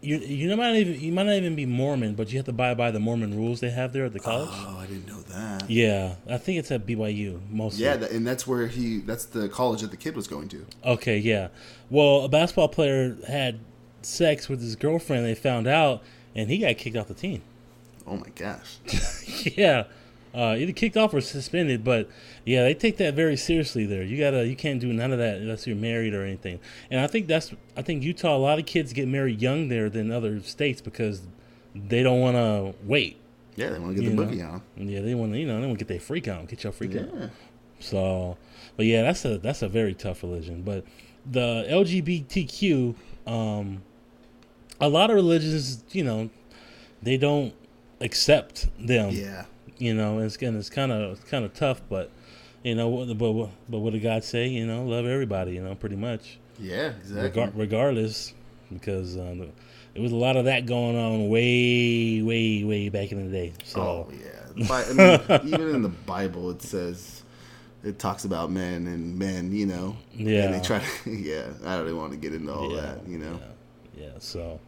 You you might not even you might not even be Mormon, but you have to buy by the Mormon rules they have there at the college. oh, I didn't know that. Yeah, I think it's at BYU mostly. Yeah, and that's where he. That's the college that the kid was going to. Okay, yeah. Well, a basketball player had sex with his girlfriend. They found out, and he got kicked off the team. Oh my gosh. yeah, uh, either kicked off or suspended. But yeah, they take that very seriously. There, you gotta, you can't do none of that unless you're married or anything. And I think that's, I think Utah, a lot of kids get married young there than other states because they don't want to wait. Yeah, they want to get You the know. boogie on. Yeah, they want to, you know, they want to get their freak on, get your freak Yeah. on. So, but yeah, that's a that's a very tough religion. But the LGBTQ, um, a lot of religions, you know, they don't accept them. Yeah. You know, it's and it's kind of it's kind of tough, but you know, what- but but what did God say? You know, love everybody. You know, pretty much, Yeah, exactly. Regar- regardless, because um, there was a lot of that going on way, way, way back in the day. So. Oh yeah. Bi- I mean, even in the Bible, it says it talks about men and men. You know. Yeah. And they try to. Yeah. I don't even want to get into all Yeah, that. You know. Yeah, yeah. So,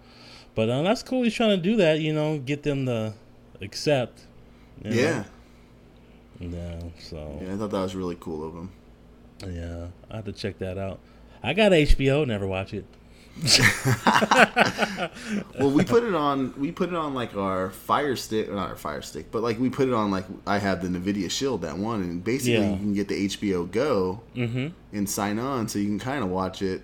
but um, that's cool. He's trying to do that. You know, get them to accept. You know? Yeah. Yeah. So Yeah. I thought that was really cool of him. yeah, I have to check that out. I got HBO. Never watch it. well, we put it on. We put it on like our Fire Stick, not our Fire Stick, but like we put it on like I have the Nvidia Shield that one, and basically Yeah. you can get the HBO Go Mm-hmm. and sign on, so you can kind of watch it.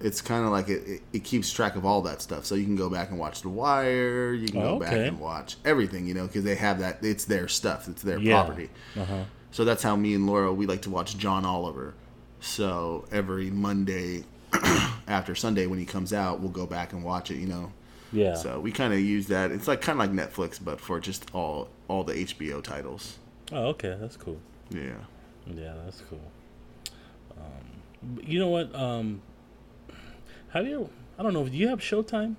It's kind of like it, it, it keeps track of all that stuff, so you can go back and watch The Wire. You can go Oh, back and watch everything, you know, because they have that. It's their stuff. It's their Yeah. property. Uh huh. So that's how me and Laura we like to watch John Oliver. So every Monday after Sunday when he comes out, we'll go back and watch it. You know. Yeah. So we kind of use that. It's like kind of like Netflix, but for just all all the HBO titles. Oh, okay. That's cool. Yeah. Yeah, that's cool. Um, you know what? Um, have you? I don't know. Do you have Showtime?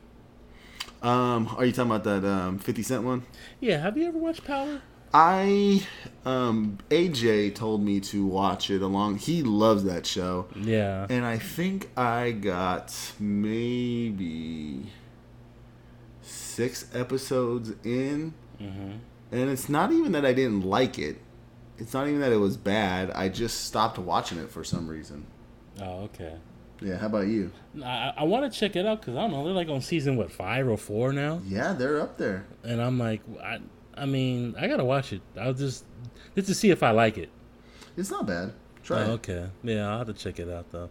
Um, are you talking about that um, Fifty Cent one? Yeah. Have you ever watched Power? I um, AJ told me to watch it along. He loves that show, Yeah. and I think I got maybe six episodes in, Mm-hmm. and it's not even that I didn't like it. It's not even that it was bad. I just stopped watching it for some reason. Oh, okay. Yeah. How about you? I, I want to check it out because I don't know. They're like on season what five or four now, Yeah, they're up there. and I'm like, I, I mean, I gotta watch it. I'll just just to see if I like it. It's not bad. Try Oh, it. okay. Yeah, I'll have to check it out though,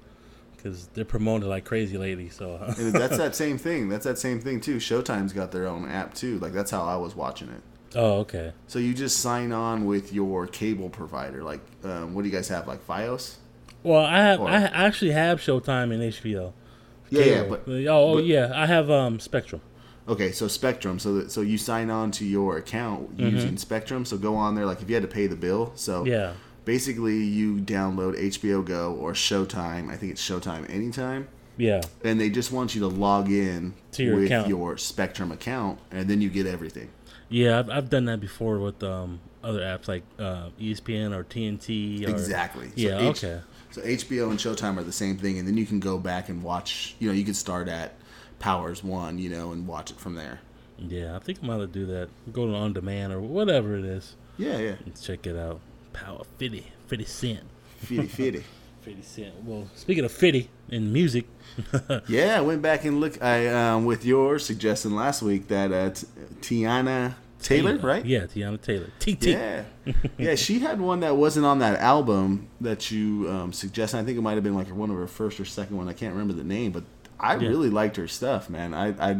because they're promoted like crazy lately. So that's that same thing. That's that same thing too. Showtime's got their own app too. Like that's how I was watching it. oh, okay. So you just sign on with your cable provider. Like, um, what do you guys have? Like FiOS? Well, I have Or- I actually have Showtime and HBO. Yeah, yeah. But oh, oh, but- yeah, I have um Spectrum. okay, so Spectrum. So that, so you sign on to your account using Spectrum. So go on there. Like if you had to pay the bill. So Mm-hmm. Yeah. basically you download HBO Go or Showtime. I think it's Showtime Anytime. Yeah. And they just want you to log in To your with account. your Spectrum account, and then you get everything. Yeah, I've, I've done that before with um other apps like uh, ESPN or TNT. Or, Exactly. So Yeah. H- okay. So HBO and Showtime are the same thing, and then you can go back and watch. You know, you can start at Powers One, you know, and watch it from there. Yeah, I think I'm gonna do that. Go to on demand or whatever it is. Yeah, yeah. and check it out. Power 50, 50 Cent. Fitty fitty. 50 Cent. Well, speaking of 50 in music, Yeah, I went back and look. I um, with your suggestion last week that uh, T- Teyana Taylor, right? Yeah, Teyana Taylor. TT. Yeah, yeah. She had one that wasn't on that album that you um, suggested. I think it might have been like one of her first or second one. I can't remember the name, but I Yeah. really liked her stuff, man. I I,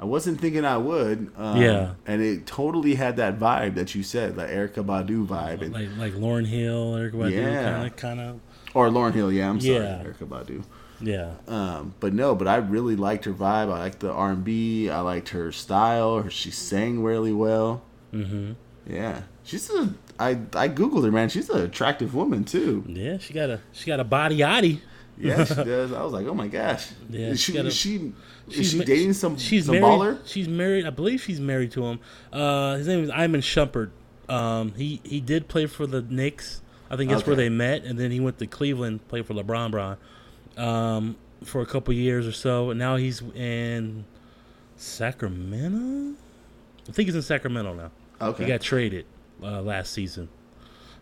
I wasn't thinking I would. Um, Yeah. and it totally had that vibe that you said, the Erykah Badu vibe, and, Like like Lauryn Hill, Erykah Badu, Yeah. kind of, kind of. or Lauryn Hill. Yeah, I'm sorry, Yeah. Erykah Badu. Yeah. Um, but no, but I really liked her vibe. I liked the R and B. I liked her style. She sang really well. Mm-hmm. Yeah, she's a. I I googled her, man. She's an attractive woman too. Yeah, she got a she got a body yaddy. Yeah, she does. I was like, oh my gosh. Yeah, is she she a- is she is She's she dating some She's some married. baller? She's married. I believe she's married to him. Uh, his name is Iman Shumpert. Um, he he did play for the Knicks. I think that's where they met, and then he went to Cleveland, played for LeBron, Bron, um, for a couple years or so. And now he's in Sacramento. I think he's in Sacramento now. Okay. He got traded uh, last season.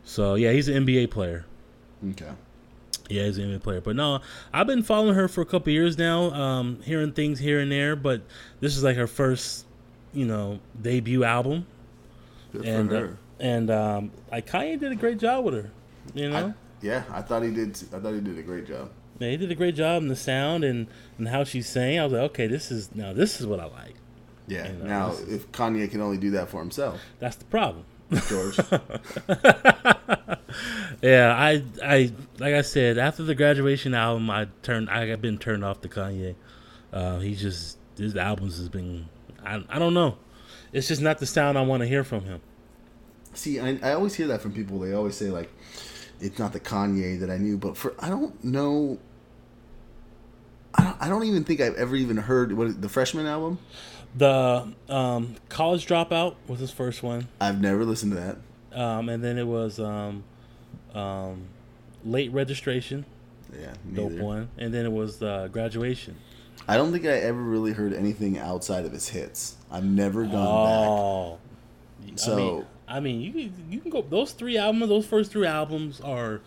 So yeah, he's an NBA player. okay. Yeah, he's an NBA player. But no, I've been following her for a couple years now, um, hearing things here and there. But this is like her first, you know, debut album, Good and uh, and um, like Kanye did a great job with her. You I, know, yeah, I thought he did. I thought he did a great job. He did a great job in the sound and and how she's saying. I was like, okay, this is now this is what I like. Yeah. Now, is- if Kanye can only do that for himself, That's the problem. George. Yeah, I I like I said after the graduation album, I turned I got been turned off to Kanye. Uh, he just his albums has been I I don't know. It's just not the sound I want to hear from him. See, I, I always hear that from people. They always say like, "It's not the Kanye that I knew," but for I don't know. I don't, I don't even think I've ever even heard what the freshman album. The um, college dropout was his first one, I've never listened to that. um, and then it was um, um, late registration, Yeah, dope one, and then it was uh, graduation. I don't think I ever really heard anything outside of his hits. I've never gone back. Oh, I So- mean, I mean, you can, you can go. Those three albums, those first three albums are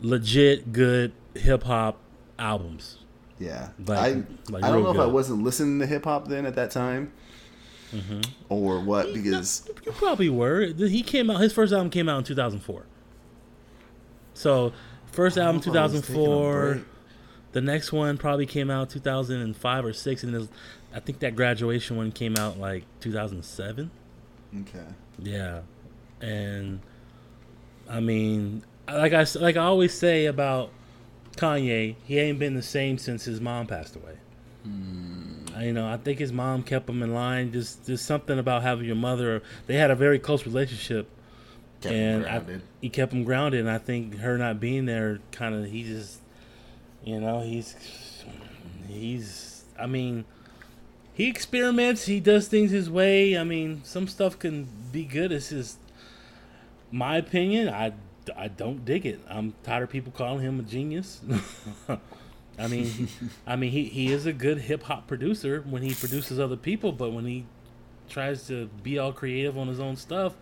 legit good hip hop albums. Yeah, Like- I like I don't know if I wasn't listening to hip hop then at that time, Mm-hmm. or what because You probably were. He came out. His first album came out in two thousand four. So, first album two thousand four. The next one probably came out two thousand and five or six, and this, I think that graduation one came out like two thousand seven. Okay. Yeah, and I mean, like I like I always say about Kanye, he ain't been the same since his mom passed away. Hmm. I- You know, I think his mom kept him in line. Just, just something about having your mother. They had a very close relationship, Kept and I, he kept him grounded. And I think her not being there, kind of, he just, you know, he's, he's. I mean, he experiments. He does things his way. I mean, some stuff can be good. It's just my opinion. I, I don't dig it. I'm tired of people calling him a genius. I mean, I mean, he, he is a good hip hop producer when he produces other people, but when he tries to be all creative on his own stuff,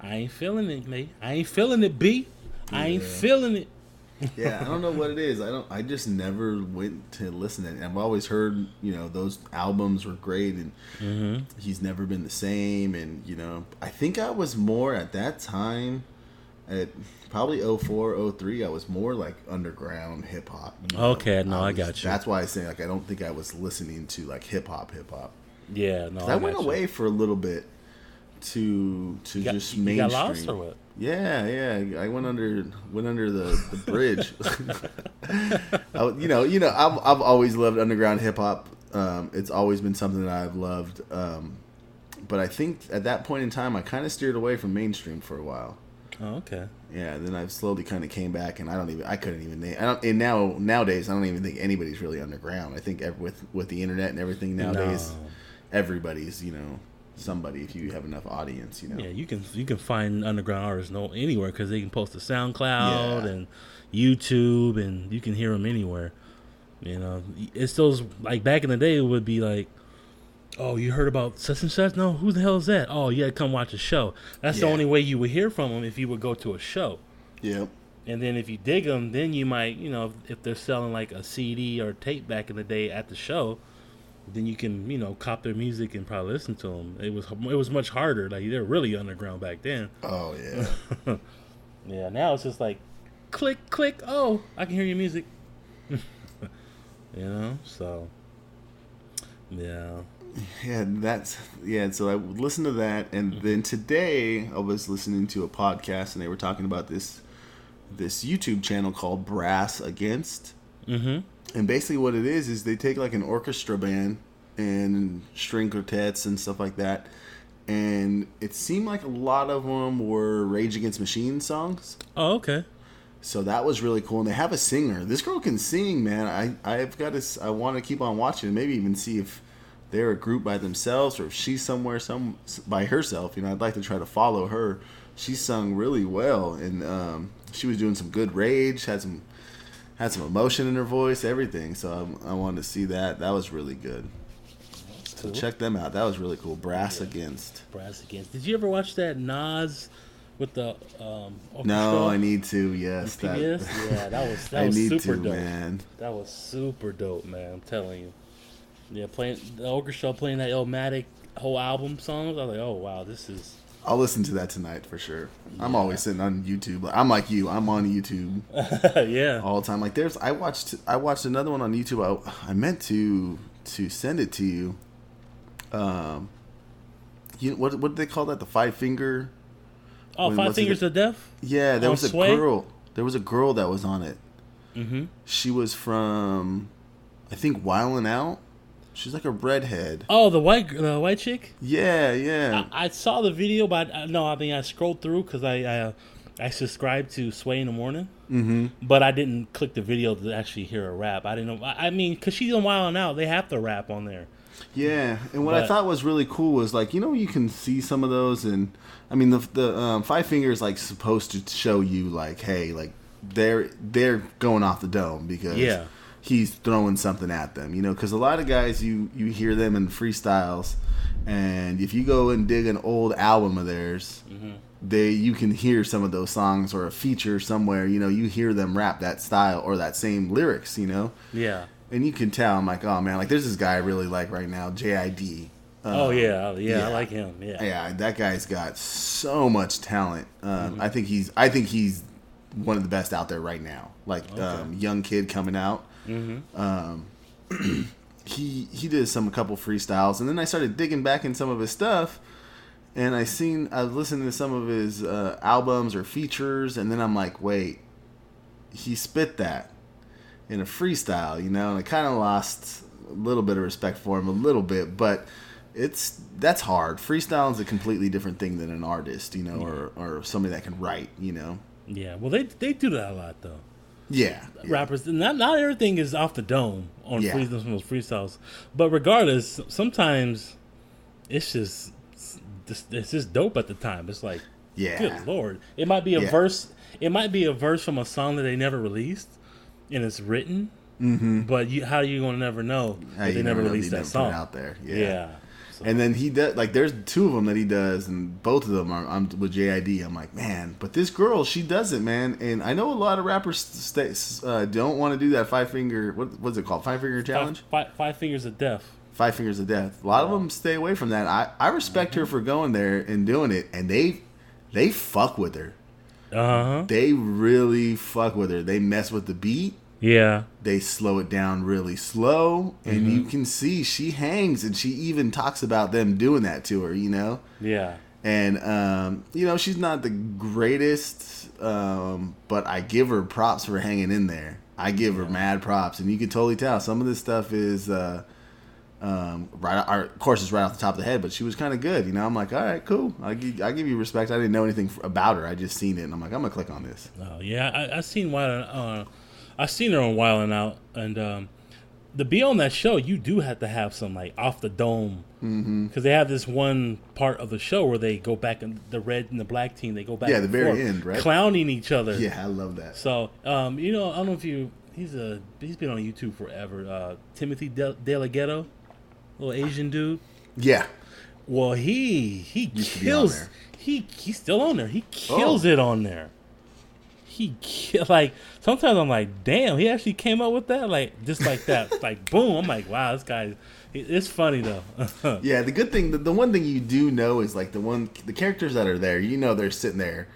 I ain't feeling it, mate. I ain't feeling it, B. I ain't feeling it. yeah, I don't know what it is. I don't. I just never went to listen to it. I've always heard, you know, those albums were great, and Mm-hmm. he's never been the same. And you know, I think I was more at that time, at probably 04, 03, I was more like underground hip hop. you know? Okay, no, I was- got you. That's why I say like I don't think I was listening to like hip hop, hip hop. Yeah, no. I, went got you. away for a little bit to to You got, just you mainstream. got lost or what? Yeah, yeah. I went under went under the, the bridge. I, you know, you know. I've I've always loved underground hip hop. Um, it's always been something that I've loved. Um, but I think at that point in time, I kind of steered away from mainstream for a while. Oh, okay. Yeah, then I've slowly kind of came back, and I don't even I couldn't even name. I don't, and now nowadays, I don't even think anybody's really underground. I think ev- with with the internet and everything nowadays, No. everybody's you know somebody if you have enough audience. You know. Yeah, you can you can find underground artists no anywhere because they can post to SoundCloud Yeah. and YouTube, and you can hear them anywhere. You know, it's those like back in the day it would be like Oh, you heard about such and such? No, who the hell is that? Oh, yeah, come watch a show. That's the only way you would hear from them if you would go to a show. Yeah. And then if you dig them, then you might, you know, if, if they're selling like a CD or tape back in the day at the show, then you can, you know, cop their music and probably listen to them. It was it was much harder. Like they're really underground back then. Oh yeah. Yeah, now it's just like click click. Oh, I can hear your music. you know, so yeah. Yeah, that's yeah. So I would listen to that, and then today I was listening to a podcast, and they were talking about this this YouTube channel called Brass Against, Mm-hmm. and basically what it is is they take like an orchestra band and string quartets and stuff like that, and it seemed like a lot of them were Rage Against Machine songs. Oh, okay. So that was really cool, and they have a singer. This girl can sing, man. I I've got to. I want to keep on watching, and maybe even see if they're a group by themselves or if she's somewhere some by herself. You know, I'd like to try to follow her. She sung really well, and um, she was doing some good rage. Had some had some emotion in her voice, everything. So I, I wanted to see that. That was really good. So Cool. check them out. That was really cool. Brass Against. Brass Against. Did you ever watch that Nas with the um? No. I need to. Yes, that, Yeah, that was that I was need super to, dope. man. That was super dope, man. I'm telling you. Yeah, playing the orchestra playing that Illmatic whole album songs. I was like, oh wow, this is. I'll listen to that tonight for sure. I'm always sitting on YouTube. I'm like you. I'm on YouTube yeah. all the time. Like there's, I watched, I watched another one on YouTube. I, I meant to to send it to you. Um, you what what did they call that? The five finger. Oh, When Five Fingers of Death. Yeah, there On was a Sway? girl. There was a girl that was on it. Mm-hmm. She was from, I think, Wildin' Out. She's like a redhead. Oh, the white the white chick. Yeah, yeah. I, I saw the video, but I, no, I mean I scrolled through because I I, I subscribed to Sway in the morning, mm-hmm. but I didn't click the video to actually hear a rap. I didn't know. I, I mean, because she's on Wild 'N Out, they have to rap on there. Yeah, and what I thought was really cool was like you know you can see some of those, and I mean the the um, five fingers like supposed to show you like hey like they're they're going off the dome because Yeah. He's throwing something at them, you know, because a lot of guys you you hear them in freestyles, and if you go and dig an old album of theirs. They, you can hear some of those songs or a feature somewhere, you know, you hear them rap that style or that same lyrics, you know, Yeah. and you can tell. I'm like, oh man, like there's this guy I really like right now, JID. oh Um, yeah, yeah, yeah. I like him. Yeah. yeah, that guy's got so much talent. Um, I think he's, I think he's one of the best out there right now. Like um, young kid coming out. Mm-hmm. Um, he he did some a couple freestyles, and then I started digging back in some of his stuff, and I seen I was listening to some of his uh, albums or features, and then I'm like, wait, he spit that in a freestyle, you know, and I kind of lost a little bit of respect for him, a little bit, but it's that's hard. Freestyle is a completely different thing than an artist, you know, or or somebody that can write, you know. Yeah. Well, they they do that a lot though. Yeah, yeah. Rappers, not not everything is off the dome on Yeah. free, some of those freestyles, but regardless, sometimes it's just it's, just dope at the time. It's like, yeah. good lord, it might be a Yeah. verse. It might be a verse from a song that they never released, and it's written. Mm-hmm. But you, how are you gonna never know How they never released that song? out there. Yeah. So- And then he does like there's two of them that he does, and both of them are I'm with JID. I'm like, man, but this girl, she does it, man. And I know a lot of rappers stay, uh, don't want to do that five finger. What what's it called? Five finger challenge. Five, five, five fingers of death. Five fingers of death. A lot of them stay away from that. I I respect her for going there and doing it, and they they fuck with her. Uh huh. They really fuck with her. They mess with the beat. Yeah. they slow it down really slow and Mm-hmm. you can see she hangs and she even talks about them doing that to her you know? Yeah. and um, you know she's not the greatest um, but i give her props for hanging in there. I give her mad props and you can totally tell. Some of this stuff is uh, um, right our of course it's right off the top of the head but she was kind of good you know? I'm like all right cool. I give, I give you respect. I didn't know anything about her. I just seen it and i'm like i'm gonna click on this. Oh yeah, I, I seen Wild. Uh, I seen her on Wild and Out, and um, to be on that show, you do have to have some like off the dome because they have this one part of the show where they go back and the red and the black team they go back. Yeah, and the very forth, end, right? Clowning each other. yeah i love that So um, you know, I don't know if you. He's a he's been on YouTube forever. Uh, Timothy De, De La Ghetto, little Asian dude. Yeah. Well, he he Used to be on kills. He he's still on there. He kills Oh. it on there. He like sometimes I'm like, damn, he actually came up with that like just like that, like boom. I'm like, wow, this guy. It's funny though. Yeah, the good thing, the, the one thing you do know is like the one, the characters that are there, you know, they're sitting there,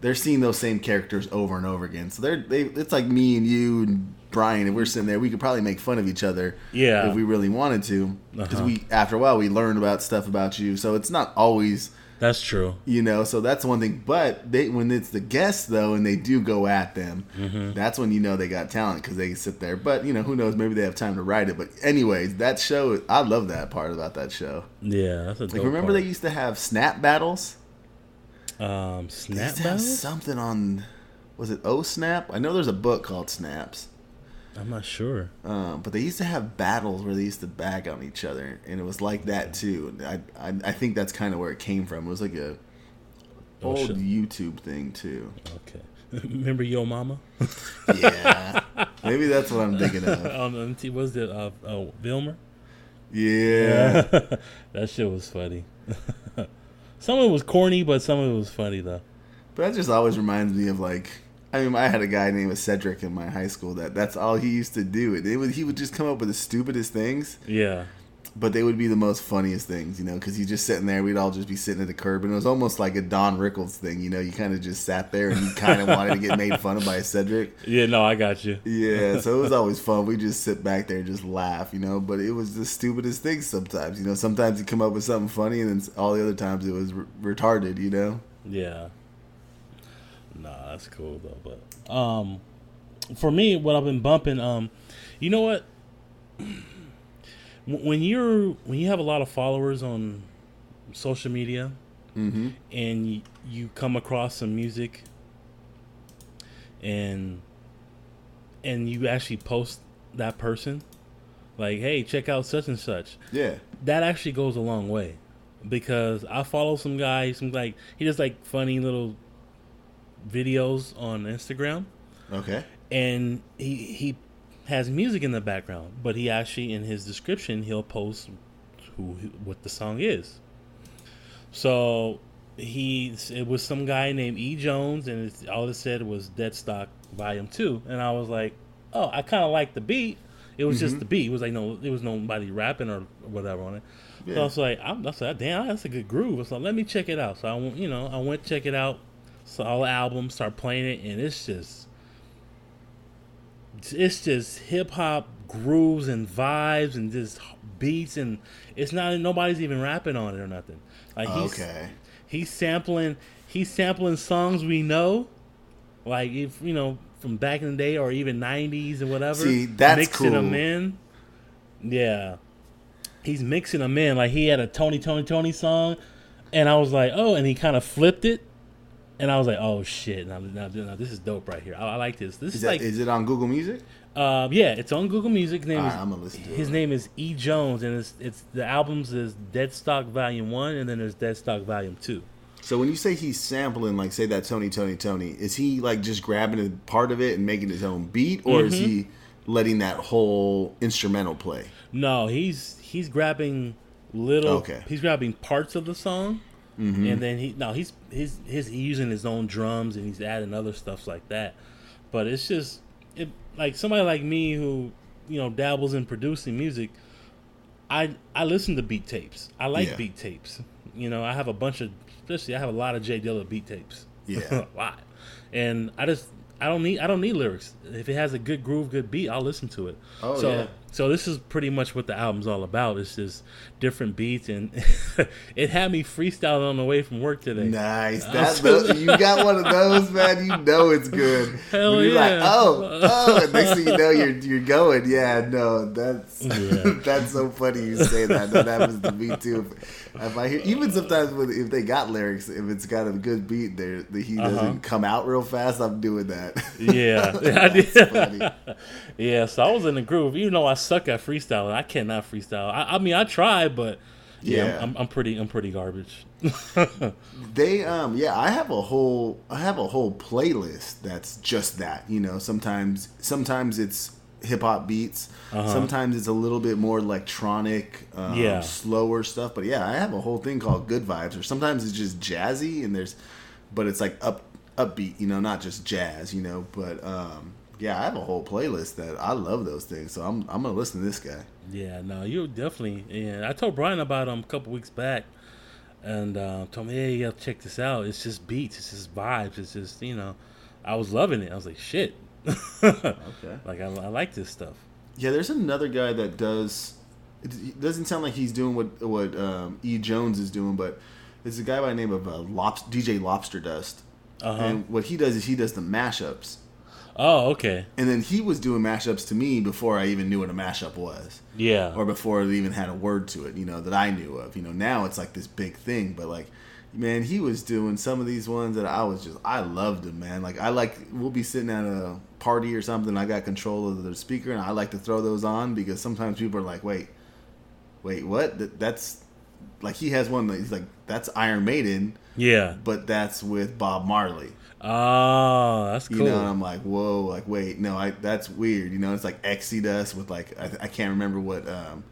they're seeing those same characters over and over again. So they're, they, it's like me and you and Brian, and we're sitting there, we could probably make fun of each other, Yeah. if we really wanted to, because Uh-huh. we, after a while, we learned about stuff about you. So it's not always, That's true. you know, so that's one thing. But they, when it's the guests though, and they do go at them, Mm-hmm. that's when you know they got talent because they sit there. But you know, who knows? Maybe they have time to write it. But anyways, that show, I love that part about that show. Yeah, that's a Like remember part. they used to have snap battles. um snap used to have battles. something on. Was it O Snap? I know there's a book called Snaps. I'm not sure. Um, but they used to have battles where they used to bag on each other, and it was like that too. I, I, I think that's kind of where it came from. It was like a Oh, old shit. YouTube thing too. Okay. Remember Yo Mama? Yeah, maybe that's what I'm thinking of. on MT was it uh, uh Wilmer? Yeah, that shit was funny. some of it was corny, but some of it was funny though. but that just always reminds me of like. I mean, I had a guy named Cedric in my high school that that's all he used to do. It, would he would just come up with the stupidest things. Yeah. but they would be the most funniest things, you know, because he's just sitting there. We'd all just be sitting at the curb, and it was almost like a Don Rickles thing, you know. You kind of just sat there, and you kind of wanted to get made fun of by Cedric. Yeah, no, I got you. Yeah, so it was always fun. We just sit back there and just laugh, you know. But it was the stupidest things sometimes, you know. Sometimes you come up with something funny, and then all the other times it was re- retarded, you know. Yeah. Nah, that's cool though. But um, for me, what I've been bumping, um, you know what? When you're when you have a lot of followers on social media, Mm-hmm. and you, you come across some music, and and you actually post that person, like, hey, check out such and such. Yeah. that actually goes a long way because I follow some guy, some like he does like funny little videos on Instagram, Okay. and he he has music in the background, but he actually in his description he'll post who what the song is. So he it was some guy named E Jones, and it's, all it said was Dead Stock Volume Two, and I was like, oh, I kind of like the beat. It was just mm-hmm. the beat. It was like no, it was nobody rapping or whatever on it. So I was like, I'm, I like, damn, that's a good groove. So let me check it out. So I went, you know, I went check it out. Saw all the albums, start playing it, and it's just, it's just hip hop grooves and vibes and just beats, and it's not nobody's even rapping on it or nothing. Like he's Okay. he's sampling he's sampling songs we know, like if you know from back in the day or even '90s and whatever. See, that's mixing them in. Yeah, he's mixing them in. Like he had a Tony Tony Tony song, and I was like, oh, and he kind of flipped it, and I was like, oh shit, now, now, now this is dope right here. I, I like this. This Is is, that like, is it on Google Music? uh, yeah, it's on Google Music. His name Alright, is I'm gonna listen to his it. name is E Jones, and it's it's the albums is Dead Stock Volume One, and then there's Dead Stock Volume Two. So when you say he's sampling, like say that Tony, Tony, Tony, is he like just grabbing a part of it and making his own beat, or is Mm-hmm. he letting that whole instrumental play? No, he's he's grabbing little. Okay. He's grabbing parts of the song, Mm-hmm. and then he no he's he's he's using his own drums and he's adding other stuff like that. But it's just it like somebody like me who you know dabbles in producing music. I I listen to beat tapes. I like Yeah. beat tapes. You know, I have a bunch of especially I have a lot of J Dilla beat tapes. Yeah. a lot. And I just I don't need I don't need lyrics. If it has a good groove, good beat, I'll listen to it. Oh, so yeah. So this is pretty much what the album's all about. It's just different beats and it had me freestyling on the way from work today. Nice. That's the, you got one of those, man. You know it's good. Hell When you're like, yeah. oh, oh, and next thing you know, you're you're going. Yeah, no, that's Yeah. that's so funny you say that. That happens to me too. If, if I hear, even sometimes with, if they got lyrics, if it's got a good beat, there the he doesn't Uh-huh. come out real fast. I'm doing that. Yeah. Yeah, so I was in the groove. Even though I suck at freestyling, I cannot freestyle. I, I mean, I try, but yeah, Yeah. I'm, I'm, I'm pretty, I'm pretty garbage. They um yeah, I have a whole I have a whole playlist that's just that. You know, sometimes sometimes it's hip hop beats. Sometimes it's a little bit more electronic, um, Yeah. slower stuff. But yeah, I have a whole thing called Good Vibes, or sometimes it's just jazzy and there's, but it's like up upbeat, you know, not just jazz, you know. But um, yeah, I have a whole playlist that I love those things. So I'm I'm gonna listen to this guy. Yeah, no, you definitely. Yeah, I told Brian about him a couple weeks back, and uh, told me, "Hey, you gotta check this out. It's just beats. It's just vibes. It's just you know." I was loving it. I was like, "Shit." Okay. Like I, I like this stuff. Yeah, there's another guy that does. It doesn't sound like he's doing what what um, E Jones is doing, but it's a guy by the name of uh, DJ Lobster Dust. Uh-huh. And what he does is he does the mashups, Oh, okay. and then he was doing mashups to me before I even knew what a mashup was, Yeah. or before it even had a word to it, you know, that I knew of. You know, now it's like this big thing, but like, man, he was doing some of these ones that I was just I loved them, man. Like I like we'll be sitting at a party or something, I got control of the speaker, and I like to throw those on because sometimes people are like, wait, wait, what? That, that's like he has one that he's like that's Iron Maiden, yeah. but that's with Bob Marley. Oh, that's You cool. know, and I'm like, whoa, like wait, no, I that's weird. You know, it's like Exodus with like I, I can't remember what um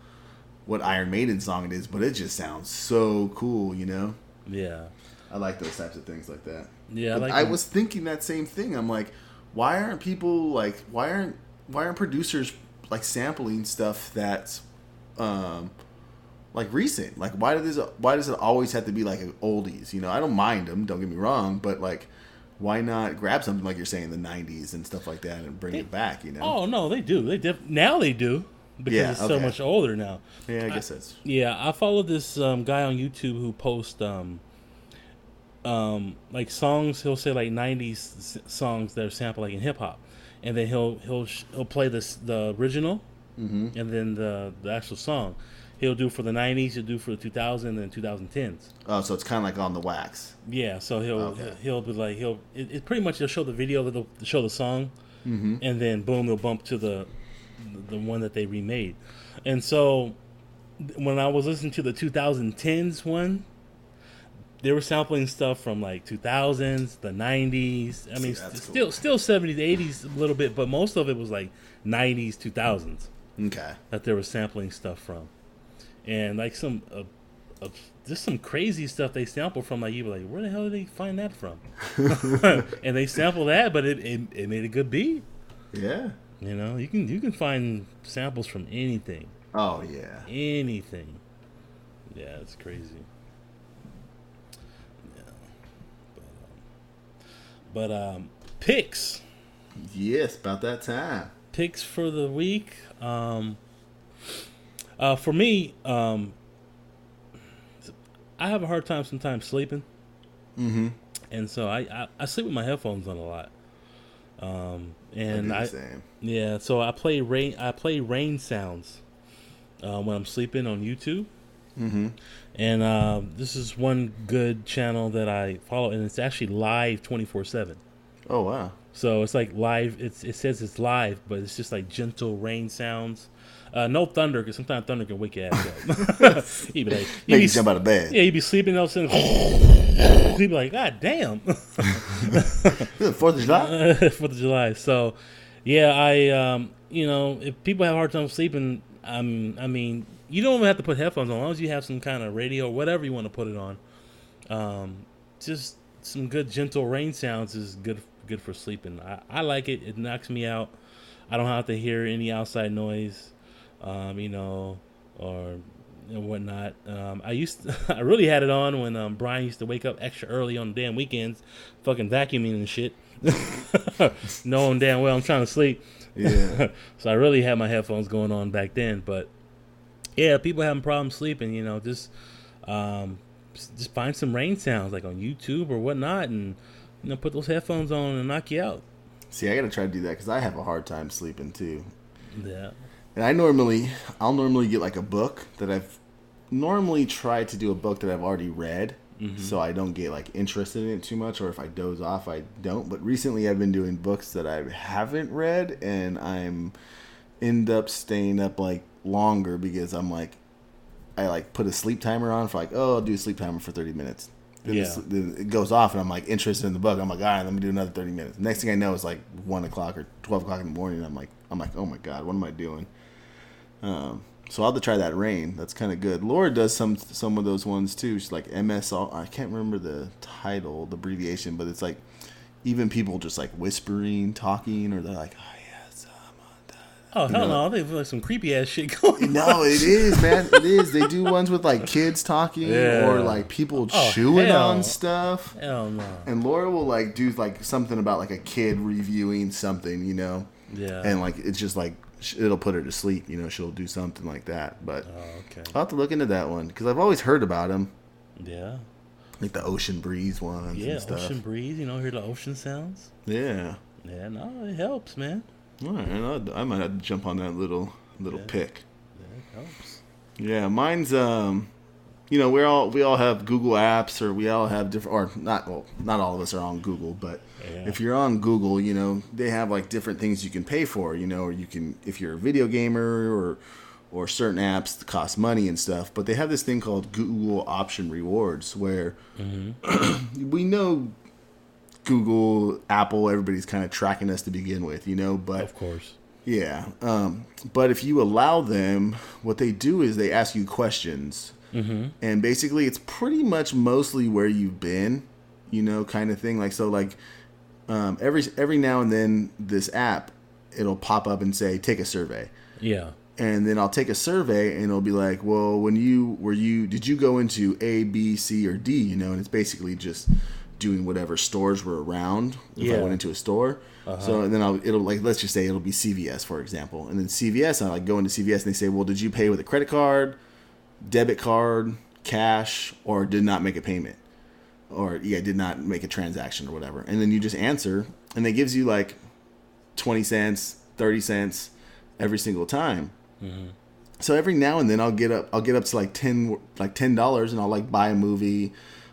what Iron Maiden song it is, but it just sounds so cool. You know, yeah. I like those types of things like that. Yeah, I like I was thinking that same thing. I'm like, why aren't people like why aren't why aren't producers like sampling stuff that's um like recent? Like why does why does it always have to be like oldies? You know, I don't mind them. Don't get me wrong, but like. Why not grab something like you're saying the '90s and stuff like that and bring it back? You know? Oh no, they do. They def- now they do because Yeah, it's so much older now. yeah, I guess that's Yeah, I follow this um, guy on YouTube who posts um, um, like songs. He'll say like '90s songs that are sampled like in hip hop, and then he'll he'll sh- he'll play this the original, Mm-hmm. and then the the actual song. He'll do for the '90s. He'll do for the 2000s and 2010s. oh, so it's kind of like on the wax. Yeah, so he'll Okay. he'll be like he'll it, it pretty much he'll show the video that'll show the song, Mm-hmm. and then boom they'll bump to the the one that they remade, and so when I was listening to the 2010s one, they were sampling stuff from like 2000s, the 90s. I mean, See, st- cool. still still 70s, 80s a little bit, but most of it was like 90s, 2000s Okay. that they were sampling stuff from, and like some uh, uh, just some crazy stuff they sample from. Like you were like, where the hell did they find that from? and they sample that, but it, it it made a good beat. Yeah. You know, you can you can find samples from anything, Oh yeah. anything. Yeah, it's crazy. Yeah, but um, but um, picks. Yes, about that time. picks for the week. Um, uh, for me, um, I have a hard time sometimes sleeping, Mm-hmm. and so I, I, I sleep with my headphones on a lot. Um, And I, same. yeah, so I play rain I play rain sounds uh, when I'm sleeping on YouTube. Mm-hmm. And uh, this is one good channel that I follow, and it's actually live twenty four seven. Oh wow. So it's like live. It's it says it's live, but it's just like gentle rain sounds. Uh, no thunder, because sometimes thunder can wake your ass up. he'd be like, he'd be, jump out of bed. yeah, he'd be sleeping, all of a sudden, he'd be like, God damn, Fourth of July. Fourth of July. So, yeah, I, um, you know, if people have a hard time sleeping, um, I mean, you don't even have to put headphones on, as long as you have some kind of radio or whatever you want to put it on. Um, just some good gentle rain sounds is good, good for sleeping. I, I like it. It knocks me out. I don't have to hear any outside noise, um, you know, or and whatnot. Um, I used to, I really had it on when um, Brian used to wake up extra early on the damn weekends, fucking vacuuming and shit, knowing damn well I'm trying to sleep. Yeah. so I really had my headphones going on back then. But yeah, people having problems sleeping, you know, just um, just find some rain sounds like on YouTube or whatnot, and you know, put those headphones on and knock you out. See, I gotta try to do that because I have a hard time sleeping too. Yeah. And I normally, I'll normally get like a book that I've normally tried to do a book that I've already read, mm-hmm. so I don't get like interested in it too much. Or if I doze off, I don't. But recently, I've been doing books that I haven't read, and I'm end up staying up like longer because I'm like, I like put a sleep timer on for like, oh, I'll do a sleep timer for 30 minutes. Then, Yeah. it goes off, and I'm like interested in the book. I'm like, all right, let me do another 30 minutes. Next thing I know, it's like one o'clock or 12 o'clock in the morning. I'm like, I'm like, oh my god, what am I doing? Um, so I'll have to try that rain. That's kind of good. Laura does some some of those ones too. She's like MSR. I can't remember the title, the abbreviation, but it's like even people just like whispering, talking, or they're like, oh yes. Oh hell no! I think there's like some creepy ass shit going. on. No, it is, man. It is. They do ones with like kids talking Yeah. or like people Oh, chewing hell. on stuff. Hell no. And Laura will like do like something about like a kid reviewing something, you know, Yeah. and like it's just like it'll put her to sleep, you know. She'll do something like that. But oh okay. I'll have to look into that one because I've always heard about them, Yeah. like the ocean breeze ones Yeah. and stuff. Ocean breeze. You know, hear the ocean sounds. Yeah. Yeah. No, it helps, man. All right, I'll- I might have to jump on that little little Yeah. pick. Yeah, it helps. Yeah, mine's um, you know, we're all we all have Google apps, or we all have different, or not. Well, not all of us are on Google, but Yeah. if you're on Google, you know, they have like different things you can pay for. You know, or you can if you're a video gamer or or certain apps that cost money and stuff. But they have this thing called Google Opinion Rewards, where we know Google, Apple, everybody's kind of tracking us to begin with, you know, but Of course. yeah. Um, but if you allow them, what they do is they ask you questions. Mm-hmm. And basically, it's pretty much mostly where you've been, you know, kind of thing. Like, so, like, um, every every now and then, this app, it'll pop up and say, take a survey. Yeah. And then I'll take a survey and it'll be like, well, when you, were you, did you go into A, B, C, or D, you know? And it's basically just doing whatever stores were around if I went into a store. So and then I'll it'll like let's just say it'll be CVS for example, and then CVS I like go into CVS and they say, well, did you pay with a credit card, debit card, cash, or did not make a payment, or yeah, did not make a transaction or whatever, and then you just answer, and it gives you like twenty cents, thirty cents every single time. Mm-hmm. So every now and then I'll get up I'll get up to like ten like ten dollars and I'll like buy a movie,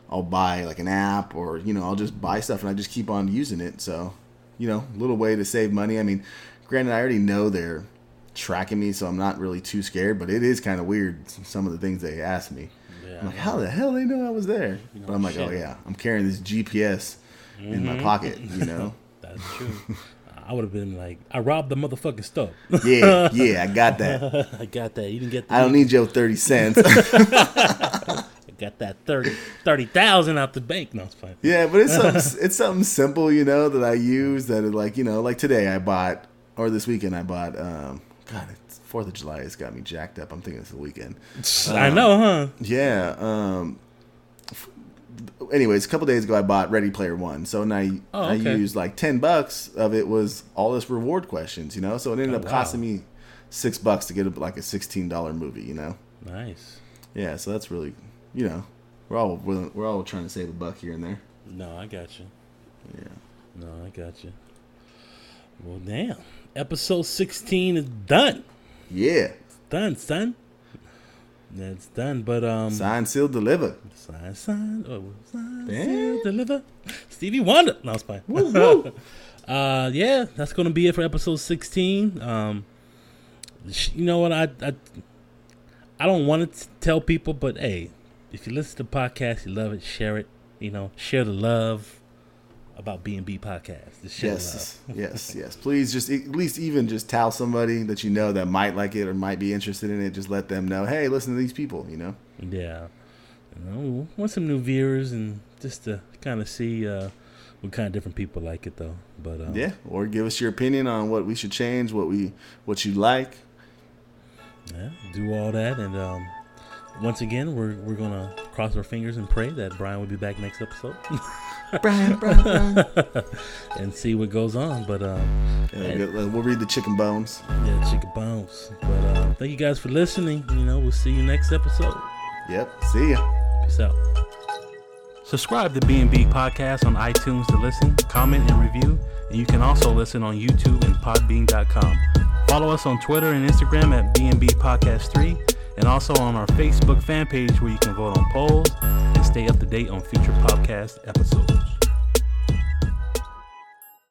I'll buy like an app or you know I'll just buy stuff and I just keep on using it. So you know little way to save money. I mean, granted I already know they're tracking me, so I'm not really too scared. But it is kind of weird some of the things they ask me. Yeah. I'm like, how the hell they know I was there? But I'm like, oh yeah, I'm carrying this GPS in my pocket. You know. That's true. I would have been like, I robbed the motherfucking stuff. Yeah, yeah, I got that. I got that. You didn't get. The, I don't need your thirty cents. I got that 30 30,000 out the bank. No, it's fine. Yeah, but it's something, it's something simple, you know, that I use that, like, you know, like today I bought, or this weekend I bought, um, God, it's Fourth of July has got me jacked up. I'm thinking it's the weekend. I know, huh? Yeah. Um. f- Anyways, a couple days ago I bought Ready Player One, so now I, Oh, I used like ten bucks of it was all this reward questions, you know. So it ended Oh, up wow. costing me six bucks to get a, like a sixteen dollar movie, you know. Nice. Yeah, so that's really, you know, we're all willing, we're all trying to save a buck here and there. No, I got you. Yeah. No, I got you. Well, damn. Episode 16 is done. Yeah. Done, son. That's done, but um, Sign, seal, deliver. sign, sign, oh, sign, Damn. seal, deliver. Stevie Wonder. No, it's fine. uh, yeah, that's gonna be it for episode sixteen. Um, you know what? I I, I don't want to tell people, but hey, if you listen to the podcast, you love it, share it. You know, share the love about B and B podcast. Yes, yes, yes. Please, just at least even just tell somebody that you know that might like it or might be interested in it. Just let them know, hey, listen to these people. You know. Yeah, you know, want some new viewers and just to kind of see uh, what kind of different people like it though. But um, Yeah. Or give us your opinion on what we should change, what we what you like. Yeah, do all that, and um, once again, we're we're gonna cross our fingers and pray that Brian will be back next episode Brian, Brian, Brian. and see what goes on. But um, Yeah, we'll we'll read the chicken bones. yeah, chicken bones. But uh, thank you guys for listening. You know, we'll see you next episode. Yep. See ya. Peace out. Subscribe to B&B Podcast on iTunes to listen, comment, and review. And you can also listen on YouTube and podbean.com. Follow us on Twitter and Instagram at B&B Podcast 3 and also on our Facebook fan page where you can vote on polls and stay up to date on future podcast episodes.